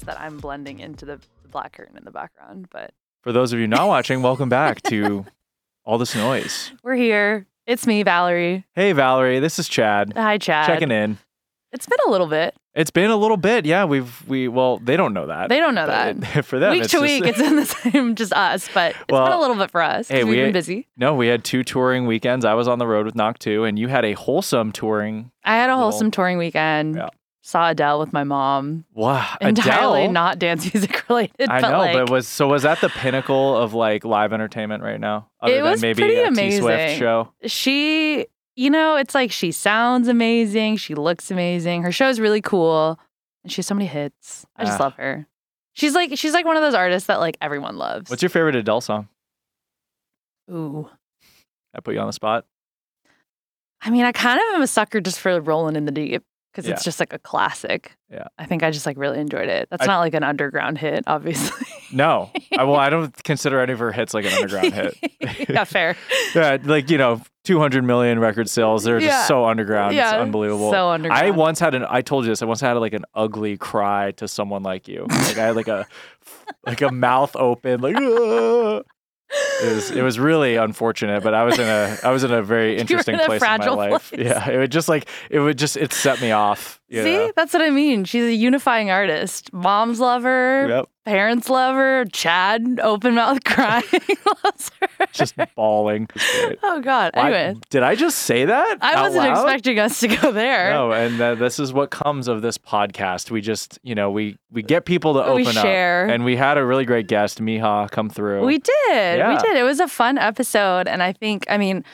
That I'm blending into the, black curtain in the background, but For those of you not watching, welcome back to All This Noise. we're here. It's me, Valerie. Hey, Valerie, this is Chad. Hi, Chad. Checking in. It's been a little bit. It's been a little bit. Yeah, we've, we, well, they don't know that. They don't know that. for them, week it's to week, it's in the same, just us, but it's Well, been a little bit for us. hey, we've we- been busy. no, we had two touring weekends. I was on the road with Knock2, and you had a wholesome touring. I had a Little- wholesome touring weekend. Yeah. Saw Adele with my mom. Wow. Entirely Adele? not dance music related. I but know, like, but was so was that the pinnacle of like live entertainment right now? Other It than was maybe pretty a amazing. show. she, you know, it's like she sounds amazing. She looks amazing. Her show is really cool. And she has so many hits. I just Ah. love her. She's like she's like one of those artists that like everyone loves. What's your favorite Adele song? Ooh. I put you on the spot. I mean, I kind of am a sucker just for rolling in the deep because Yeah. it's just like a classic. Yeah. I think I just like really enjoyed it. That's I- not like an underground hit, obviously. No, I, well, I don't consider any of her hits like an underground hit. yeah, fair. Yeah, like you know, 200 million record sales. They're Yeah. just so underground. yeah, it's unbelievable. So underground. I once had an. I told you this. I once had like an ugly cry to someone like you. Like I had like a, like a mouth open. Like "Ah." It was. It was really unfortunate. But I was in a. I was in a very interesting in a place in my life. place. Yeah. It would just like. It would just. It set me off. See, know? that's what I mean. She's a unifying artist. Moms love her. Yep. Parents love her. Chad, open mouth crying, loves her. Just bawling. It was great. oh God. Anyway, did I just say that? I wasn't loud? expecting us to go there. No, and uh, this is what comes of this podcast. We just, you know, we we get people to We open share. up, and we had a really great guest, Mija, come through. We did. Yeah. We did. It was a fun episode. And I think, I mean,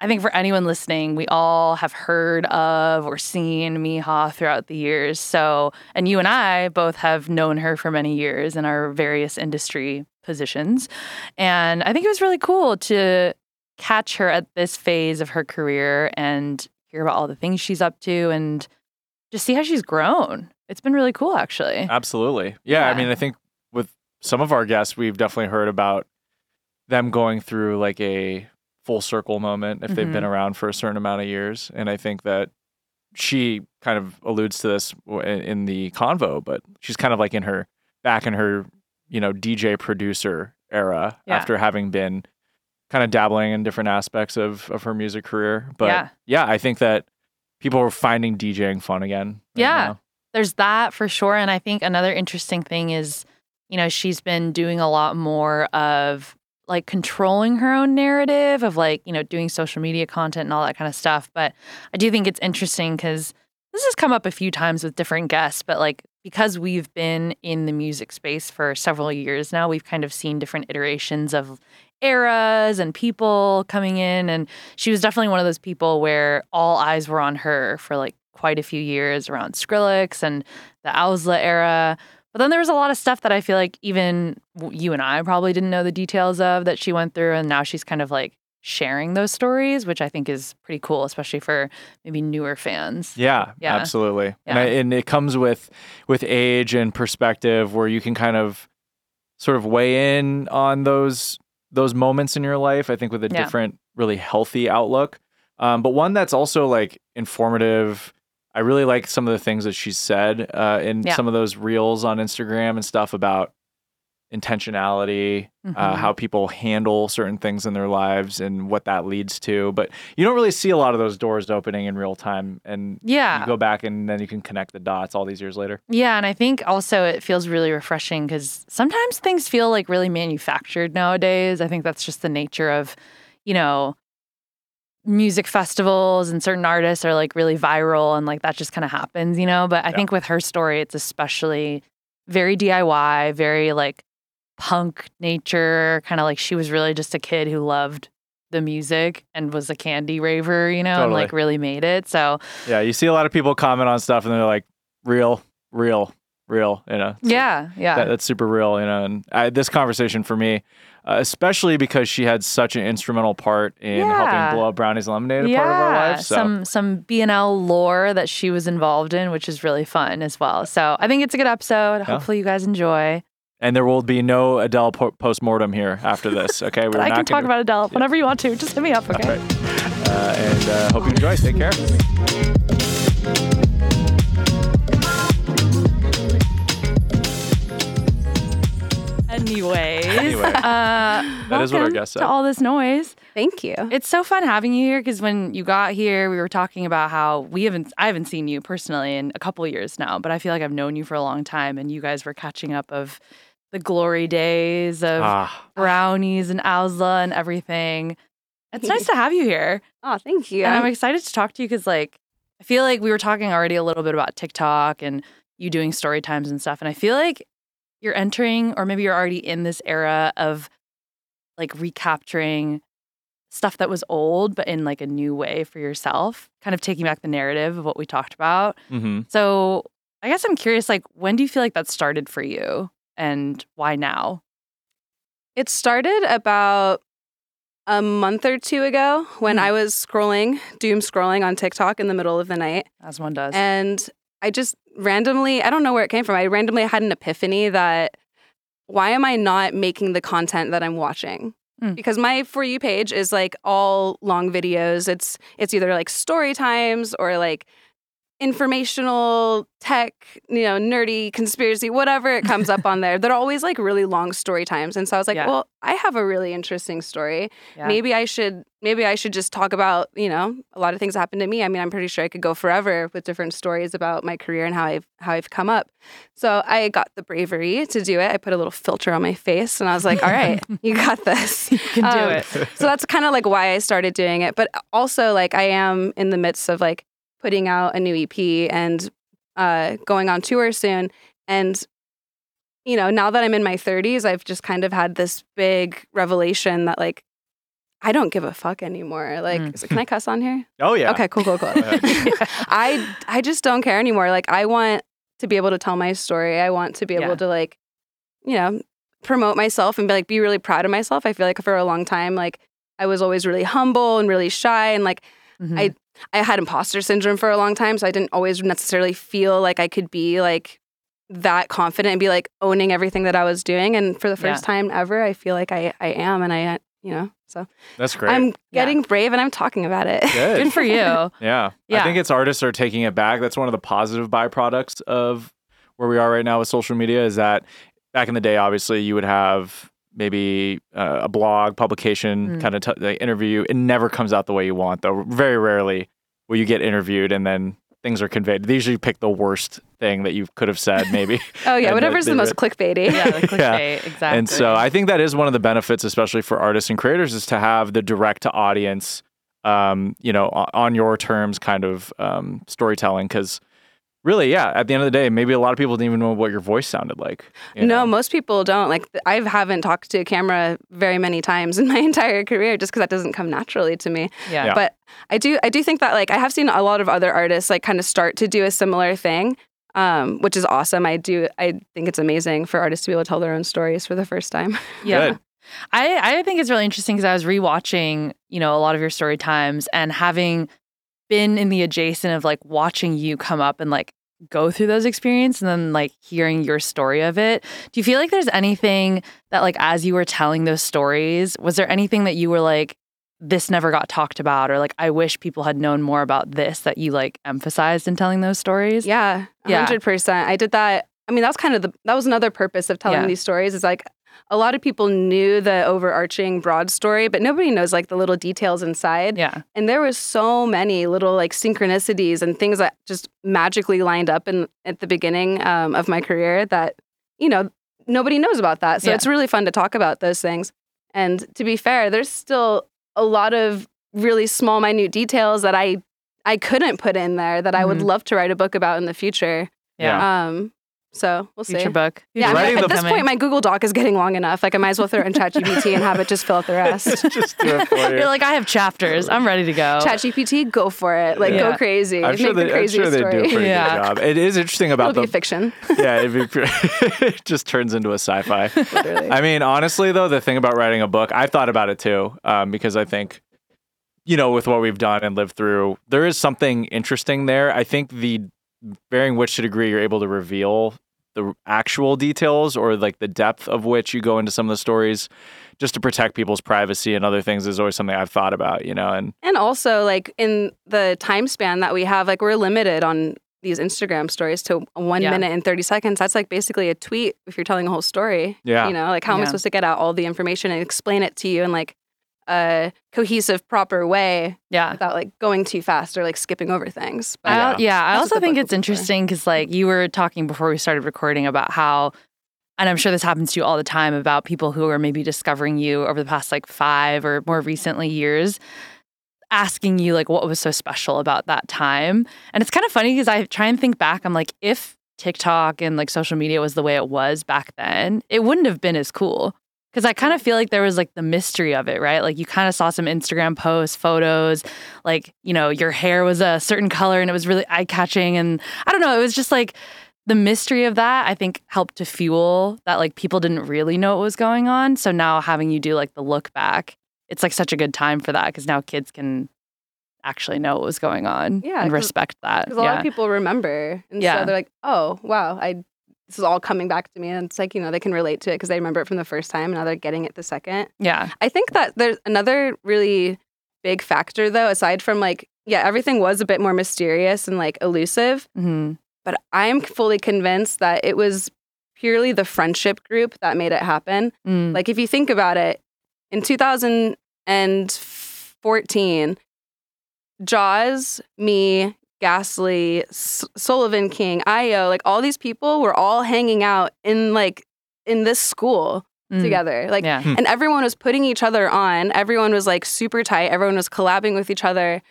I think for anyone listening, we all have heard of or seen Mija throughout the years. So, and you and I both have known her for many years in our various industry positions. And I think it was really cool to catch her at this phase of her career and hear about all the things she's up to and just see how she's grown. It's been really cool, actually. Absolutely, yeah, I mean, I think with some of our guests, we've definitely heard about them going through like a full circle moment if they've been Mhm. around for a certain amount of years, and I think that she kind of alludes to this in in the convo, but she's kind of like in her back in her you know DJ producer era Yeah. after having been kind of dabbling in different aspects of of her music career. But Yeah. yeah, I think that people are finding DJing fun again. right Yeah. now. there's that for sure. And I think another interesting thing is, you know, she's been doing a lot more of like controlling her own narrative of like, you know, doing social media content and all that kind of stuff. But I do think it's interesting because this has come up a few times with different guests, but like because we've been in the music space for several years now, we've kind of seen different iterations of eras and people coming in. And she was definitely one of those people where all eyes were on her for like quite a few years around Skrillex and the Owsla era. But then there was a lot of stuff that I feel like even you and I probably didn't know the details of that she went through. And now she's kind of like sharing those stories, which I think is pretty cool, especially for maybe newer fans. Yeah, Yeah. absolutely. And, I, and it comes with with age and perspective where you can kind of sort of weigh in on those those moments in your life. I think with a Yeah. different, really healthy outlook, um, but one that's also like informative. I really like some of the things that she said uh, in Yeah. some of those reels on Instagram and stuff about intentionality, uh, Mhm. how people handle certain things in their lives, and what that leads to. But you don't really see a lot of those doors opening in real time, and Yeah. you go back and then you can connect the dots all these years later. Yeah, and I think also it feels really refreshing because sometimes things feel like really manufactured nowadays. I think that's just the nature of, you know, music festivals and certain artists are like really viral and like that just kind of happens, you know. But I Yeah. think with her story, it's especially very DIY, very like punk nature, kind of like she was really just a kid who loved the music and was a candy raver, you know, and like really made it. So Yeah, you see a lot of people comment on stuff and they're like, real, real, real, you know. Yeah, yeah. that- that's super real, you know. And I, this conversation for me, uh, especially because she had such an instrumental part in Yeah. helping blow up Brownie's Lemonade a part of our lives. So. some some B and L lore that she was involved in, which is really fun as well. So I think it's a good episode. Hopefully you guys enjoy. and there will be no Adele po- postmortem here after this. Okay, we're I not can talk about Adele whenever you want to. Just hit me up, okay? Right. Uh, and uh, hope you enjoy. Take care. Anyways, Anyway. uh, That is what our welcome guest said. to all this noise. Thank you. It's so fun having you here because when you got here, we were talking about how we haven't I haven't seen you personally in a couple years now, but I feel like I've known you for a long time, and you guys were catching up of the glory days of Ah, brownies and Owsla and everything. It's nice to have you here. Oh, thank you. And I'm excited to talk to you because, like, I feel like we were talking already a little bit about TikTok and you doing story times and stuff. And I feel like you're entering, or maybe you're already in this era of like recapturing stuff that was old, but in like a new way for yourself, kind of taking back the narrative of what we talked about. hmm So I guess I'm curious, like, when do you feel like that started for you and why now? It started about a month or two ago when Hmm. I was scrolling, doom scrolling on TikTok in the middle of the night. As one does. And I just randomly, I don't know where it came from. I randomly had an epiphany that why am I not making the content that I'm watching? Mm. Because my for you page is like all long videos. It's it's either like story times or like informational tech, you know, nerdy conspiracy, whatever it comes up on there. They're always like really long story times. And so I was like, Yeah. well, I have a really interesting story Yeah. maybe I should maybe I should just talk about, you know, a lot of things that happened to me. I mean, I'm pretty sure I could go forever with different stories about my career and how I've how I've come up. So I got the bravery to do it. I put a little filter on my face and I was like, all right, you got this. you can do Um, it. So that's kind of like why I started doing it. But also like I am in the midst of like putting out a new EP and uh going on tour soon. And you know, now that I'm in my 30s, I've just kind of had this big revelation that like I don't give a fuck anymore. Like, Mm. so can I cuss on here? Oh yeah. Okay, cool, cool, cool. I I just don't care anymore. Like I want to be able to tell my story. I want to be able Yeah. to like, you know, promote myself and be like be really proud of myself. I feel like for a long time, like I was always really humble and really shy and like Mhm. I I had imposter syndrome for a long time, so I didn't always necessarily feel like I could be like that confident and be like owning everything that I was doing. And for the Yeah. first time ever, I feel like I I am, and I uh, you know so That's great. I'm Yeah. getting brave and I'm talking about it. Good. Good for you. Yeah. yeah, I think it's artists are taking it back. That's one of the positive byproducts of where we are right now with social media is that back in the day, obviously, you would have maybe uh, a blog publication Mm. kind of t- like, interview. It never comes out the way you want, though. Very rarely will you get interviewed and then things are conveyed. They usually pick the worst thing that you could have said, maybe. Oh yeah, And whatever's they the most read- clickbaity. Yeah, the Yeah. clickbait, exactly. And so I think that is one of the benefits, especially for artists and creators, is to have the direct to audience, um, you know, on your terms kind of um, storytelling. Because really, yeah, at the end of the day, maybe a lot of people didn't even know what your voice sounded like. No, know? most people don't. Like I haven't talked to a camera very many times in my entire career just because that doesn't come naturally to me. yeah. Yeah. But I do I do think that like I have seen a lot of other artists like kind of start to do a similar thing. Um, which is awesome. I do I think it's amazing for artists to be able to tell their own stories for the first time. Yeah. Good. I, I think it's really interesting because I was rewatching, you know, a lot of your story times and having been in the adjacent of like watching you come up and like go through those experiences and then like hearing your story of it. Do you feel like there's anything that like as you were telling those stories, was there anything that you were like, this never got talked about or like I wish people had known more about this that you like emphasized in telling those stories? Yeah, Yeah. hundred percent. I did that. I mean, that was kind of the that was another purpose of telling Yeah. these stories. Is like a lot of people knew the overarching broad story, but nobody knows like the little details inside. Yeah. And there was so many little like synchronicities and things that just magically lined up in at the beginning um, of my career that you know nobody knows about that. So Yeah. it's really fun to talk about those things. And to be fair, there's still a lot of really small, minute details that I I couldn't put in there that I would Mhm. love to write a book about in the future. Yeah. Um, so we'll see. Future book. Yeah, I mean, at this coming. point, my Google Doc is getting long enough. Like, I might as well throw it in ChatGPT and have it just fill out the rest. Just do it for you. You're like, I have chapters. I'm ready to go. ChatGPT, go for it. Like, Yeah. go crazy. I'm sure, Make the they, I'm crazy sure they do a pretty Yeah. good job. It is interesting It'll about be the fiction. yeah, it'd be, pre- it just turns into a sci-fi. Literally. I mean, honestly, though, the thing about writing a book, I've thought about it too, um, because I think, you know, with what we've done and lived through, there is something interesting there. I think the varying which to degree you're able to reveal the actual details or like the depth of which you go into some of the stories just to protect people's privacy and other things is always something I've thought about, you know, and And also, like in the time span that we have, like we're limited on these Instagram stories to one Yeah. minute and 30 seconds. That's like basically a tweet if you're telling a whole story. Yeah. You know, like how am I supposed to get out all the information and explain it to you in like a cohesive, proper way Yeah. without like going too fast or like skipping over things. But I, Yeah. I also think it's will be for. interesting because, like, you were talking before we started recording about how, and I'm sure this happens to you all the time about people who are maybe discovering you over the past like five or more recently years, asking you like what was so special about that time. And it's kind of funny because I try and think back. I'm like, if TikTok and like social media was the way it was back then, it wouldn't have been as cool. Because I kind of feel like there was like the mystery of it, right? Like you kind of saw some Instagram posts, photos, like, you know, your hair was a certain color and it was really eye catching. And I don't know, it was just like the mystery of that, I think helped to fuel that like people didn't really know what was going on. So now having you do like the look back, it's like such a good time for that because now kids can actually know what was going on Yeah, and respect that. because a lot of people remember. And Yeah. so they're like, oh, wow, I this is all coming back to me. And it's like, you know, they can relate to it because they remember it from the first time and now they're getting it the second. yeah. I think that there's another really big factor though, aside from like, yeah, everything was a bit more mysterious and like elusive, hmm but I'm fully convinced that it was purely the friendship group that made it happen. Mm. Like if you think about it, in 2014, Jaws, me, Ghastly, S- Sullivan King, Io, like all these people were all hanging out in like in this school Mm. together. Like yeah. and everyone was putting each other on. Everyone was like super tight. Everyone was collabing with each other.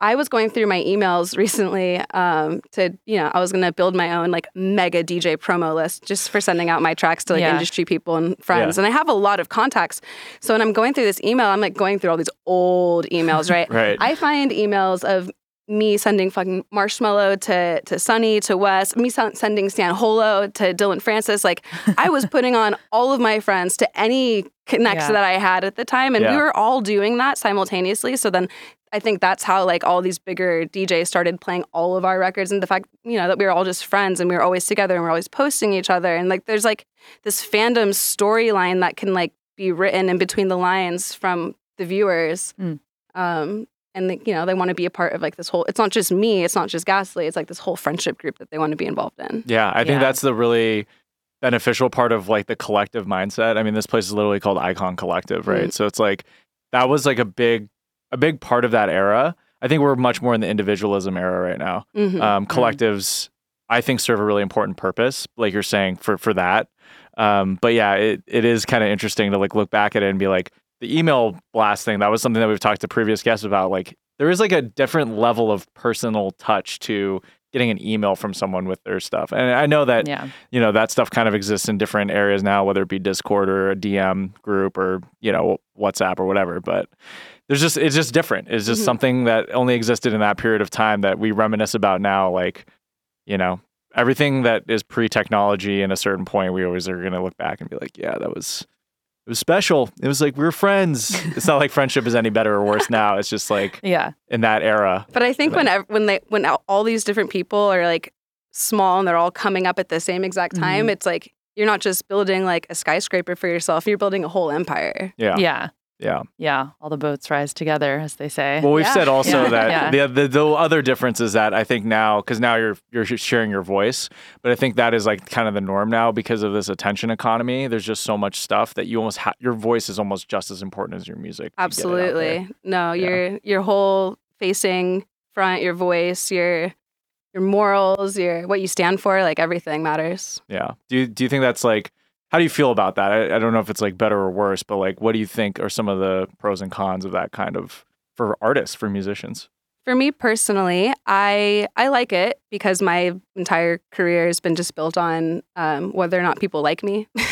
I was going through my emails recently um, to, you know, I was going to build my own like mega DJ promo list just for sending out my tracks to like Yeah. industry people and friends. And I have a lot of contacts. So when I'm going through this email, I'm like going through all these old emails, right? Right. I find emails of me sending fucking Marshmello to to Sonny to Wes, me sen- sending San Holo to Dillon Francis. Like I was putting on all of my friends to any connects Yeah. that I had at the time, and we were all doing that simultaneously. So then. I think that's how like all these bigger DJs started playing all of our records and the fact, you know, that we were all just friends and we were always together and we are always posting each other. And like there's like this fandom storyline that can like be written in between the lines from the viewers. Mm. Um, and they, you know they want to be a part of like this whole. It's not just me. It's not just Ghastly. It's like this whole friendship group that they want to be involved in. Yeah, I think Yeah. that's the really beneficial part of like the collective mindset. I mean, this place is literally called Icon Collective, right? Mm. So it's like that was like a big a big part of that era. I think we're much more in the individualism era right now. Mhm. Um, collectives, I think, serve a really important purpose, like you're saying, for for that. Um, but yeah, it, it is kind of interesting to like look back at it and be like, the email blast thing, that was something that we've talked to previous guests about. Like there is like a different level of personal touch to getting an email from someone with their stuff. And I know that yeah. you know that stuff kind of exists in different areas now whether it be discord or a dm group or you know whatsapp or whatever but there's just it's just different it's just Mhm. something that only existed in that period of time that we reminisce about now like you know everything that is pre-technology in a certain point we always are going to look back and be like yeah that was it was special it was like we were friends it's not like friendship is any better or worse now it's just like Yeah. in that era But I think when when they when all- all these different people are like small and they're all coming up at the same exact time, Mhm. it's like you're not just building like a skyscraper for yourself. You're building a whole empire. yeah Yeah. Yeah Yeah. All the boats rise together, as they say. Well, we've Yeah. said also Yeah. that Yeah. the, the the other difference is that I think now because now you're you're sharing your voice, but I think that is like kind of the norm now because of this attention economy. There's just so much stuff that you almost ha- your voice is almost just as important as your music. to get it out there. Absolutely. No, Yeah. your your whole facing front, your voice, your your morals, your what you stand for, like everything matters. Yeah. Do you do you think that's like how do you feel about that? I, I don't know if it's like better or worse, but like what do you think are some of the pros and cons of that kind of for artists for musicians? For me personally, I I like it because my entire career has been just built on um, whether or not people like me. so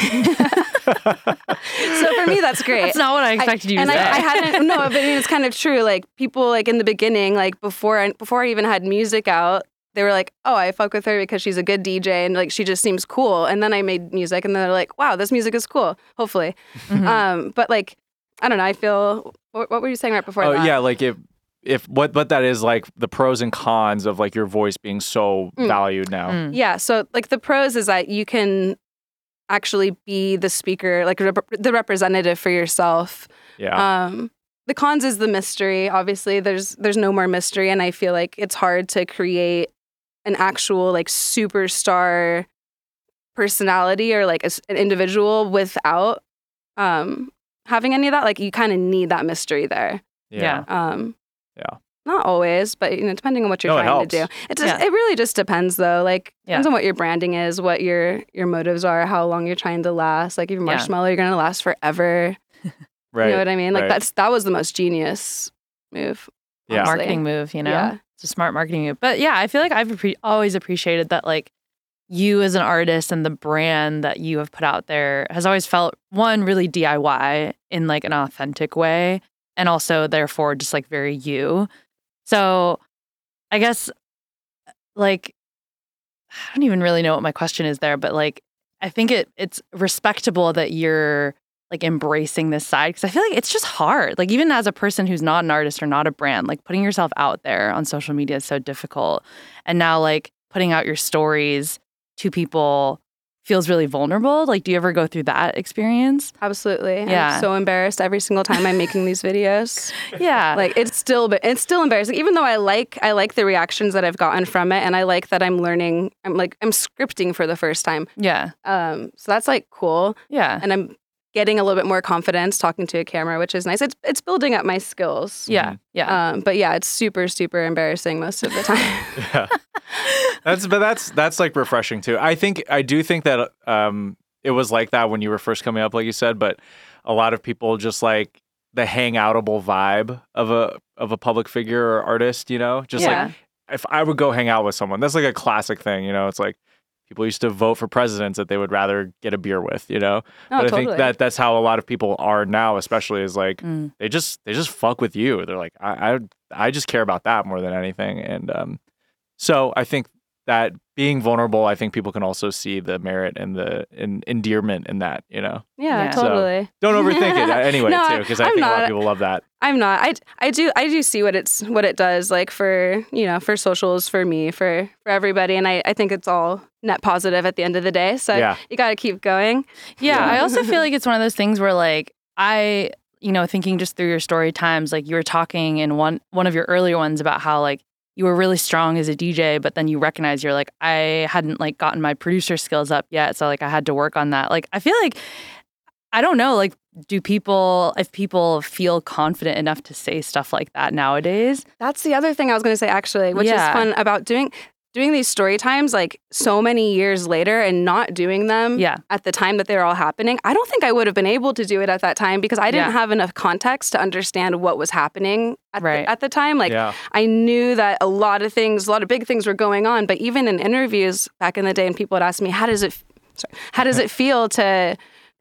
for me, that's great. That's not what I expected you to and say. I, I hadn't no, but I mean it's kind of true. Like people like in the beginning, like before I, before I even had music out, they were like, "Oh, I fuck with her because she's a good DJ and like she just seems cool." And then I made music, and they're like, "Wow, this music is cool." Hopefully, Mhm. um, but like I don't know. I feel. What, what were you saying right before Oh that? yeah, like if if what what that is like the pros and cons of like your voice being so Mm. valued now. Mm. Yeah. So, like, the pros is that you can actually be the speaker, like rep- the representative for yourself. Yeah. Um, the cons is the mystery. Obviously, there's there's no more mystery, and I feel like it's hard to create an actual like superstar personality or like a s an individual without um having any of that. Like you kind of need that mystery there. Yeah. Um, Yeah. Not always, but you know, depending on what you're No, trying to do, it just, Yeah. it really just depends though. Like Yeah. depends on what your branding is, what your your motives are, how long you're trying to last. Like if you're Yeah. Marshmello, you're gonna last forever. Right. You know what I mean? Like right. that's that was the most genius move. Yeah. honestly. marketing move, you know? It's a smart marketing move. But yeah, I feel like I've always appreciated that, like, you as an artist and the brand that you have put out there has always felt one really DIY in like an authentic way, and also therefore just like very you. So I guess like I don't even really know what my question is there, but like I think it it's respectable that you're like embracing this side because I feel like it's just hard. Like even as a person who's not an artist or not a brand, like putting yourself out there on social media is so difficult. And now like putting out your stories to people feels really vulnerable. Like do you ever go through that experience? Absolutely. Yeah. I'm so embarrassed every single time I'm making these videos. Yeah. Like it's still it's still embarrassing. Even though I like I like the reactions that I've gotten from it and I like that I'm learning I'm like I'm scripting for the first time. yeah. Um so that's like cool. Yeah. And I'm getting a little bit more confidence talking to a camera, which is nice. It's it's building up my skills. Yeah. Yeah. Um, but yeah, it's super, super embarrassing most of the time. yeah. That's but that's that's like refreshing too. I think I do think that um it was like that when you were first coming up, like you said, but a lot of people just like the hangoutable vibe of a of a public figure or artist, you know? Just Yeah. like if I would go hang out with someone, that's like a classic thing, you know. It's like people used to vote for presidents that they would rather get a beer with, you know. No, but I totally. think that that's how a lot of people are now, especially is like Mm. they just they just fuck with you. They're like I I, I just care about that more than anything, and um, so I think that being vulnerable, I think people can also see the merit and the in, endearment in that. You know, yeah, Yeah. So, totally. don't overthink it uh, anyway No, too, because I I'm think a lot not. of people love that. I'm not. I I do I do see what it's what it does like for you know for socials for me for for everybody and I I think it's all net positive at the end of the day. So Yeah. you got to keep going. Yeah, Yeah. I also feel like it's one of those things where like I, you know, thinking just through your story times, like you were talking in one one of your earlier ones about how like you were really strong as a DJ, but then you recognize you're like I hadn't like gotten my producer skills up yet, so like I had to work on that. Like I feel like I don't know, like do people if people feel confident enough to say stuff like that nowadays? That's the other thing I was going to say actually, which Yeah. is fun about doing doing these story times like so many years later and not doing them Yeah. at the time that they're all happening. I don't think I would have been able to do it at that time because I didn't Yeah. have enough context to understand what was happening at, Right. the, at the time. Like yeah, I knew that a lot of things, a lot of big things were going on. But even in interviews back in the day, and people would ask me, "How does it, sorry, how does it feel to,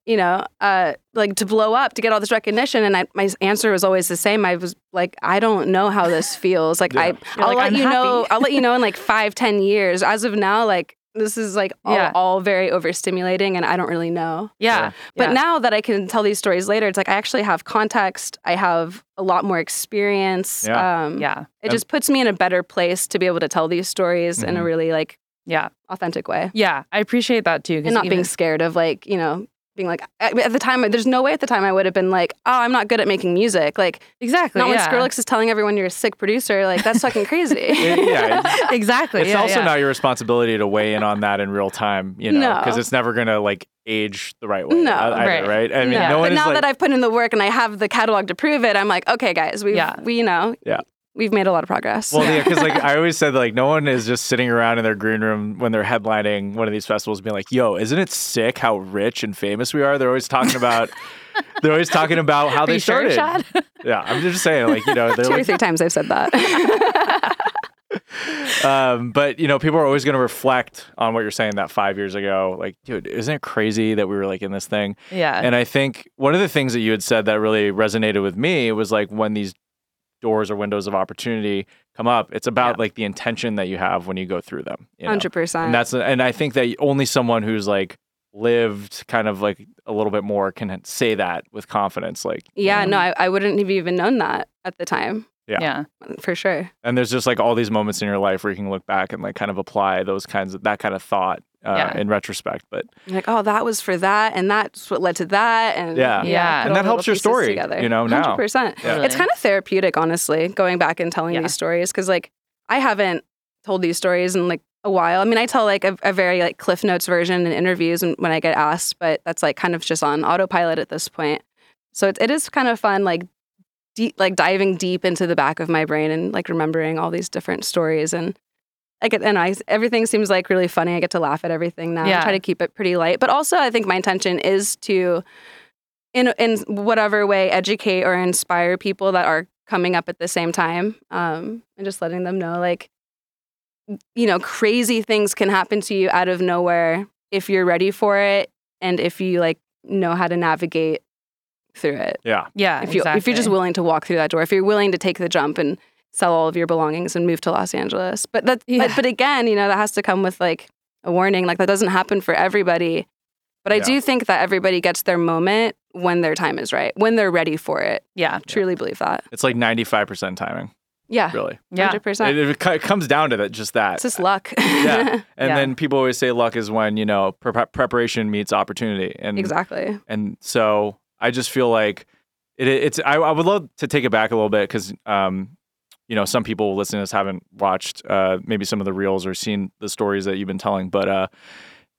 you know, uh, like to blow up, to get all this recognition?" And I, my answer was always the same. I was like, "I don't know how this feels. Like Yeah. I, You're I'll like, let "I'm you know. I'll let you know in like five, ten years. As of now, like." This is like all, Yeah. all very overstimulating, and I don't really know. Yeah. But yeah. now that I can tell these stories later, it's like I actually have context. I have a lot more experience. Yeah. Um, yeah. it just puts me in a better place to be able to tell these stories in a Mhm. really like Yeah. authentic way Yeah. I appreciate that too and not even- being scared of like you know being like at at the time there's no way at the time i would have been like oh i'm not good at making music like exactly. not when yeah. skrillex is telling everyone you're a sick producer like that's fucking crazy It- yeah. exactly. It's yeah, also yeah. not your responsibility to weigh in on that in real time, you know, No. because it's never gonna like age the right way. No. Uh, either, Right. right? I mean, Yeah. no one but is now like, that i've put in the work and i have the catalog to prove it i'm like okay guys we've Yeah. we you know Yeah. We've made a lot of progress Well, yeah, because like I always said, like no one is just sitting around in their green room when they're headlining one of these festivals, being like, "Yo, isn't it sick how rich and famous we are?" They're always talking about, they're always talking about how Are they sure, started. Chad? Yeah, I'm just saying, like you know, they're two or like, three times i've said that um, but you know, people are always going to reflect on what you're saying that five years ago. Like, dude, isn't it crazy that we were like in this thing? yeah. And I think one of the things that you had said that really resonated with me was like when these doors or windows of opportunity come up, it's about Yeah. like the intention that you have when you go through them. you know? 100% And that's and I think that only someone who's like lived kind of like a little bit more can say that with confidence. Like, yeah Yeah. no I, I wouldn't have even known that at the time Yeah. yeah. for sure and there's just like all these moments in your life where you can look back and like kind of apply those kinds of that kind of thought uh, Yeah. in retrospect. But like, oh, that was for that, and that's what led to that, and Yeah. Yeah. And that helps your story, together. you know, now. hundred percent. Yeah. It's kind of therapeutic, honestly, going back and telling Yeah. these stories because, like, I haven't told these stories in like a while. I mean, I tell like a, a very like Cliff Notes version in interviews and when I get asked, but that's like kind of just on autopilot at this point. So it, it is kind of fun, like deep, like diving deep into the back of my brain and like remembering all these different stories and. I get and I everything seems like really funny. I get to laugh at everything now. I try to keep it pretty light, but also I think my intention is to, in in whatever way, educate or inspire people that are coming up at the same time, um, and just letting them know like you know, crazy things can happen to you out of nowhere if you're ready for it and if you like know how to navigate through it. Yeah. Yeah. If you if you're just willing to walk through that door, if you're willing to take the jump and sell all of your belongings and move to Los Angeles. But that Yeah. but, but again, you know, that has to come with like a warning. Like that doesn't happen for everybody. But I Yeah. do think that everybody gets their moment when their time is right, when they're ready for it. yeah. Truly believe that. It's like 95% timing, Yeah. really. Yeah. Hundred percent. It, it it comes down to that, just that. It's just luck. yeah. And Yeah. then people always say luck is when, you know, pre- preparation meets opportunity. And exactly. And so I just feel like it, it's, I, I would love to take it back a little bit because, um, you know, some people listening to this haven't watched uh, maybe some of the reels or seen the stories that you've been telling, but uh,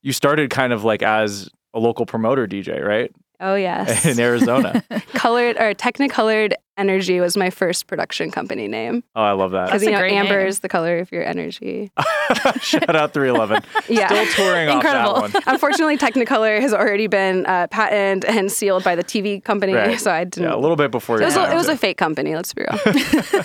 you started kind of like as a local promoter DJ, right? Oh yes. In Arizona. Colored or Technicolored Energy was my first production company name. oh, I love that. Because you know, amber name. is the color of your energy. Shout out 311. Yeah. Still touring Incredible. off that one. Unfortunately, Technicolor has already been uh, patented and sealed by the TV company, Right. so I didn't. Yeah, a little bit before it was, a, it was a fake company. Let's be real.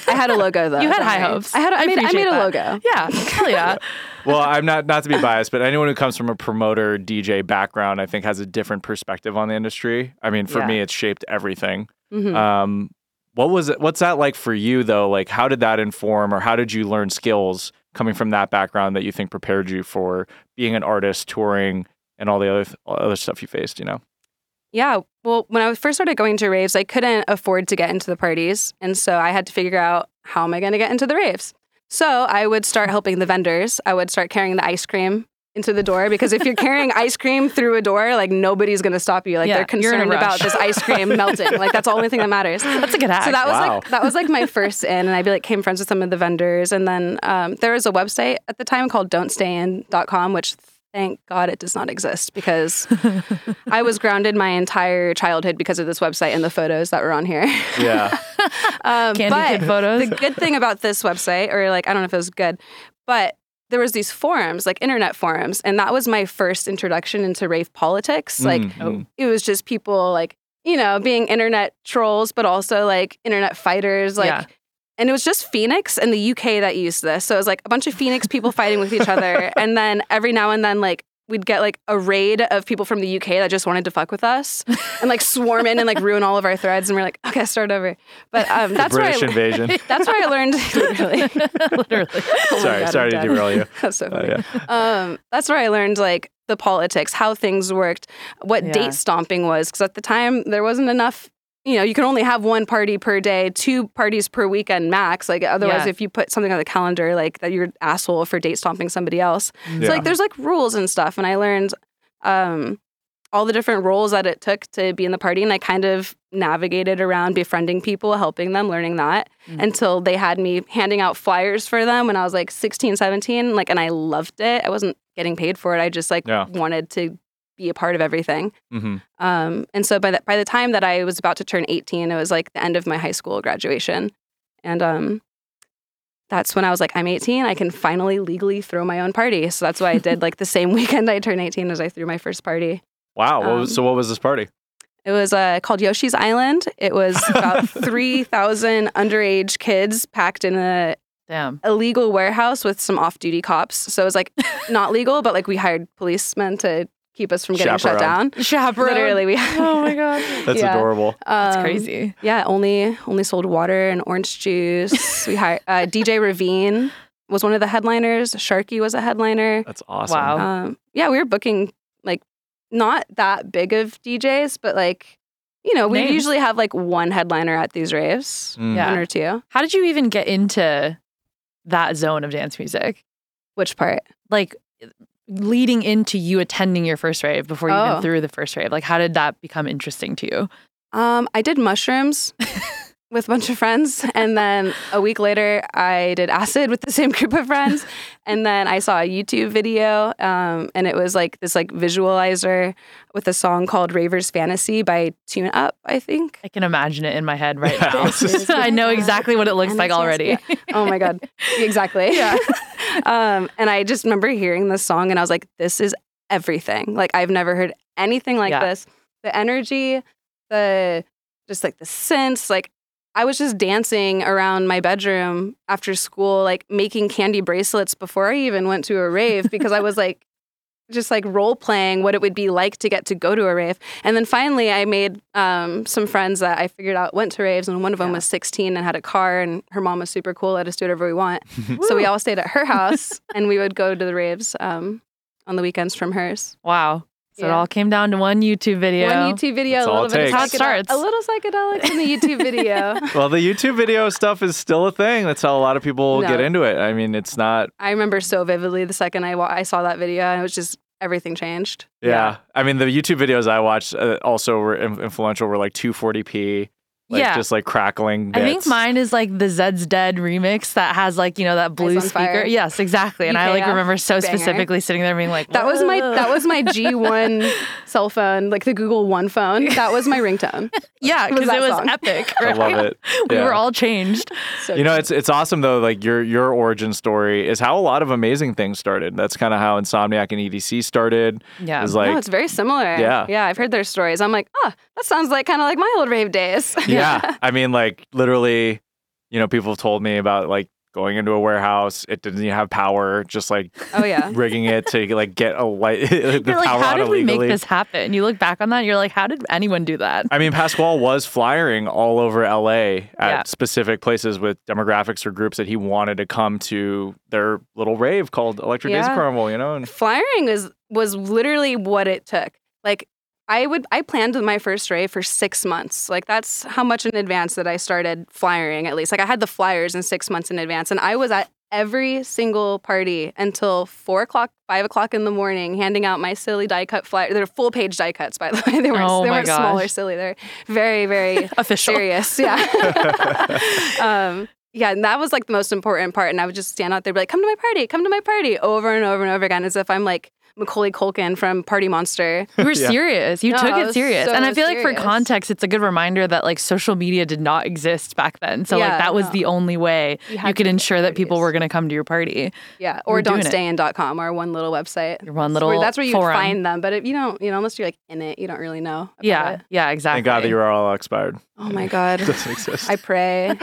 I had a logo though. You had high worry. hopes. I had. I, I made. I appreciate made a logo. Yeah. Hell yeah. well, I'm not not to be biased, but anyone who comes from a promoter DJ background, I think, has a different perspective on the industry. I mean, for Yeah. me, it's shaped everything. Mhm. Um, what was it? What's that like for you though? Like, how did that inform, or how did you learn skills coming from that background that you think prepared you for being an artist, touring, and all the other other stuff you faced? You know? Yeah. Well, when I first started going to raves, I couldn't afford to get into the parties. And so I had to figure out how am I going to get into the raves? So I would start helping the vendors. I would start carrying the ice cream into the door because if you're carrying ice cream through a door, like nobody's going to stop you. Like Yeah, they're you're in a concerned about this ice cream melting. Like that's the only thing that matters. That's a good hack. So that was Wow. like that was like my first in, and I be like came friends with some of the vendors, and then um, there was a website at the time called Don'tStayIn.com, which thank God it does not exist because I was grounded my entire childhood because of this website and the photos that were on here. Yeah. Um, Candy but kid photos. the good thing about this website, or like I don't know if it was good, but there was these forums, like internet forums, and that was my first introduction into rave politics. Like Mm, mm. it was just people like you know being internet trolls but also like internet fighters like Yeah. and it was just phoenix and the uk that used this so it was like a bunch of phoenix people fighting with each other and then every now and then like we'd get like a raid of people from the uk that just wanted to fuck with us and like swarm in and like ruin all of our threads and we're like okay start over but um, that's where British I, invasion. that's where i learned literally Literally. Oh sorry, God, sorry to derail you. that's so Uh, yeah. um, that's where I learned like the politics, how things worked, what Yeah. date stomping was. Because at the time, there wasn't enough. You know, you can only have one party per day, two parties per weekend max. Like otherwise, Yeah. if you put something on the calendar, like that, you're an asshole for date stomping somebody else. Yeah. So like, there's like rules and stuff, and I learned um, all the different roles that it took to be in the party, and I kind of navigated around befriending people, helping them, learning that Mm. until they had me handing out flyers for them when I was like 16, 17. Like, and I loved it. I wasn't getting paid for it. I just like Yeah. wanted to be a part of everything. hmm Um, and so by the by the time that I was about to turn 18, it was like the end of my high school graduation, and um, that's when I was like, I'm 18. I can finally legally throw my own party. So that's why I did like the same weekend I turned 18 as I threw my first party. Wow. What was, Um, so what was this party? It was uh, called Yoshi's Island. It was about 3,000 underage kids packed in a Damn. illegal warehouse with some off-duty cops. So it was like not legal, but like we hired policemen to keep us from getting shut down. Chaperone. Literally, we. Oh my god. That's yeah. adorable. That's Um, crazy. Yeah, only only sold water and orange juice. we hired uh, DJ Ravine was one of the headliners. Sharky was a headliner. That's awesome. Wow. Um, yeah, we were booking like not that big of DJs, but like you know, we Names. usually have like one headliner at these raves, Mm. Yeah. one or two. How did you even get into that zone of dance music? Which part? Like leading into you attending your first rave before you Oh. even threw the first rave. Like how did that become interesting to you? Um, I did mushrooms with a bunch of friends. And then a week later, I did acid with the same group of friends. And then I saw a YouTube video, um, and it was like this like visualizer with a song called "Raver's Fantasy" by Tune Up, I think. I can imagine it in my head right Yeah. now. I know exactly what it looks And like already. yeah. Oh my god, exactly. Yeah. um, and I just remember hearing this song, and I was like, "This is everything. Like I've never heard anything like Yeah. this. The energy, the just like the sense, like." I was just dancing around my bedroom after school, like making candy bracelets before I even went to a rave because I was like, just like role playing what it would be like to get to go to a rave. And then finally, I made um, some friends that I figured out went to raves, and one of them Yeah. was 16 and had a car, and her mom was super cool, let us do whatever we want. so we all stayed at her house, and we would go to the raves um, on the weekends from hers. Wow. So it all came down to one YouTube video. One YouTube video, That's a all little it bit of takes. That's psychedel- starts. a little psychedelics in the YouTube video. Well, the YouTube video stuff is still a thing. That's how a lot of people No. get into it. I mean, it's not. I remember so vividly the second I, wa- I saw that video, and it was just everything changed. Yeah. I mean, the YouTube videos I watched uh, also were in- influential. Were like 240p, like Yeah. just like crackling. I think mine is like the Zeds Dead remix that has like, you know, that blue speaker. Fire. Yes, exactly. And I like UKF remember so banger. specifically sitting there being like, That was my that was my G1 cell phone, like the Google One phone. That was my ringtone. Yeah, because it was song. epic. I love it. we were all changed. So You know, it's it's awesome though. Like your your origin story is how a lot of amazing things started. That's kind of how Insomniac and EDC started. Yeah. Is like no, it's very similar. Yeah. yeah. I've heard their stories. I'm like, oh, that sounds like kind of like my old rave days. yeah. I mean, like literally, you know, people have told me about like going into a warehouse. It didn't even have power. Just like oh yeah. rigging it to like get a light the You're like, power how did we make this happen? You look back on that, and you're like, how did anyone do that? I mean, Pasquale was flyering all over LA at Yeah. specific places with demographics or groups that he wanted to come to their little rave called Electric Daisy Yeah. Carnival, you know? And Flyering was was literally what it took. Like I would I planned my first rave for six months. Like that's how much in advance that I started flyering at least. Like I had the flyers in six months in advance, and I was at every single party until four o'clock, five o'clock in the morning, handing out my silly die cut flyer. They're full page die cuts, by the way. They weren't Oh they weren't small or silly. They're very very Official. serious. Yeah. um, yeah, and that was like the most important part. And I would just stand out there, be like, "Come to my party, come to my party," over and over and over again, as if I'm like Macaulay Culkin from Party Monster. You were Yeah. serious. You No, took it serious. so and I feel like for context, it's a good reminder that like social media did not exist back then. So like that was no. the only way You you, could ensure that people were going to come to your party. Yeah, were or doing it. don'tstayin.com, our one little website. Your one Where- little that's where you forum. find them. But if you don't, you know, unless you're like in it, you don't really know. about Yeah, it. yeah, exactly. thank God the URL expired. Oh my God. Doesn't exist. I pray.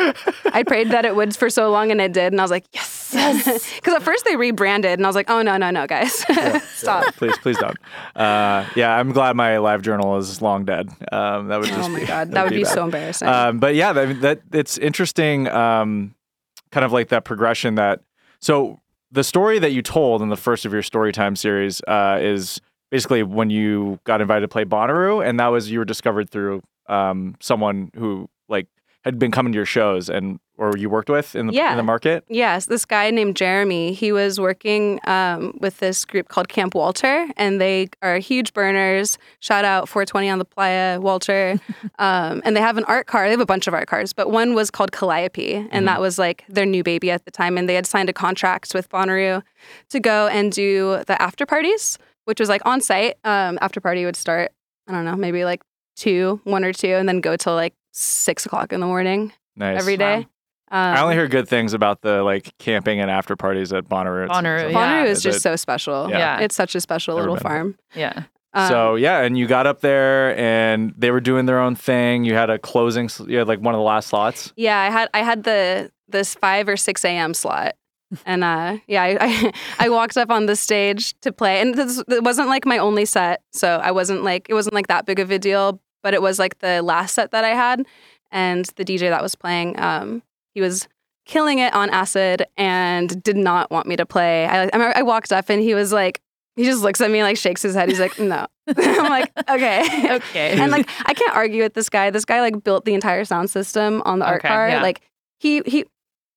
I prayed that it would for so long and it did. And I was like, yes. Because at first they rebranded and I was like, oh, no, no, no, guys. Stop. Yeah, please, please don't. Uh, yeah, I'm glad my live journal is long dead. Um, that would just Oh my be, God. that'd That would be bad. so embarrassing. Um, but yeah, that, that it's interesting. Um, kind of like that progression. That so the story that you told in the first of your story time series uh, is basically when you got invited to play Bonnaroo, and that was you were discovered through um, someone who had been coming to your shows and or you worked with in the in Yeah. the market. Yes, this guy named Jeremy. He was working um, with this group called Camp Walter, and they are huge burners. Shout out 420 on the Playa, Walter. um, and they have an art car. They have a bunch of art cars, but one was called Calliope, and that was like their new baby at the time. And they had signed a contract with Bonnaroo to go and do the after parties, which was like on site. Um, after party would start, I don't know, maybe like two, one or two, and then go till like six o'clock in the morning Nice. every day. Wow. Um, I only hear good things about the like camping and after parties at Bonnaroo. It's- Bonnaroo, yeah. Bonnaroo is Is just it- so special. Yeah. Yeah. It's such a special Never little been. farm. Yeah. Um, so yeah, and you got up there, and they were doing their own thing. You had a closing. You had like one of the last slots. yeah, I had I had the this five or six a.m. slot, and uh, yeah, I, I I walked up on the stage to play, and this it wasn't like my only set, so I wasn't like it wasn't like that big of a deal, but it was like the last set that I had, and the DJ that was playing, um, he was killing it on acid and did not want me to play. I I, remember I walked up and he was like. He just looks at me like shakes his head. He's like, no. I'm like, okay. Okay. and like I can't argue with this guy. This guy like built the entire sound system on the art Okay, car. yeah. Like he he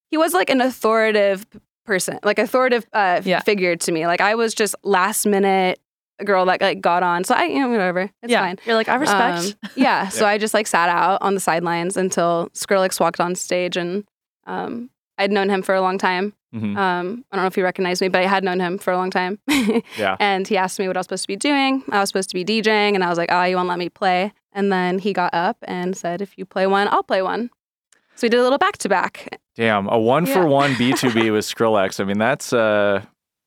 he was like an authoritative person, like authoritative uh, Yeah. figure to me. Like I was just last minute girl that like got on. So I, you know, whatever. It's yeah. fine. You're like, I respect. Um, yeah. So I just like sat out on the sidelines until Skrillex walked on stage, and um, I'd known him for a long time. Mhm. Um, I don't know if he recognized me, but I had known him for a long time. Yeah. And he asked me what I was supposed to be doing. I was supposed to be DJing, and I was like, "Oh, you won't let me play." And then he got up and said, "If you play one, I'll play one." So we did a little back to back. Damn, a one for one B2B with Skrillex. I mean, that's uh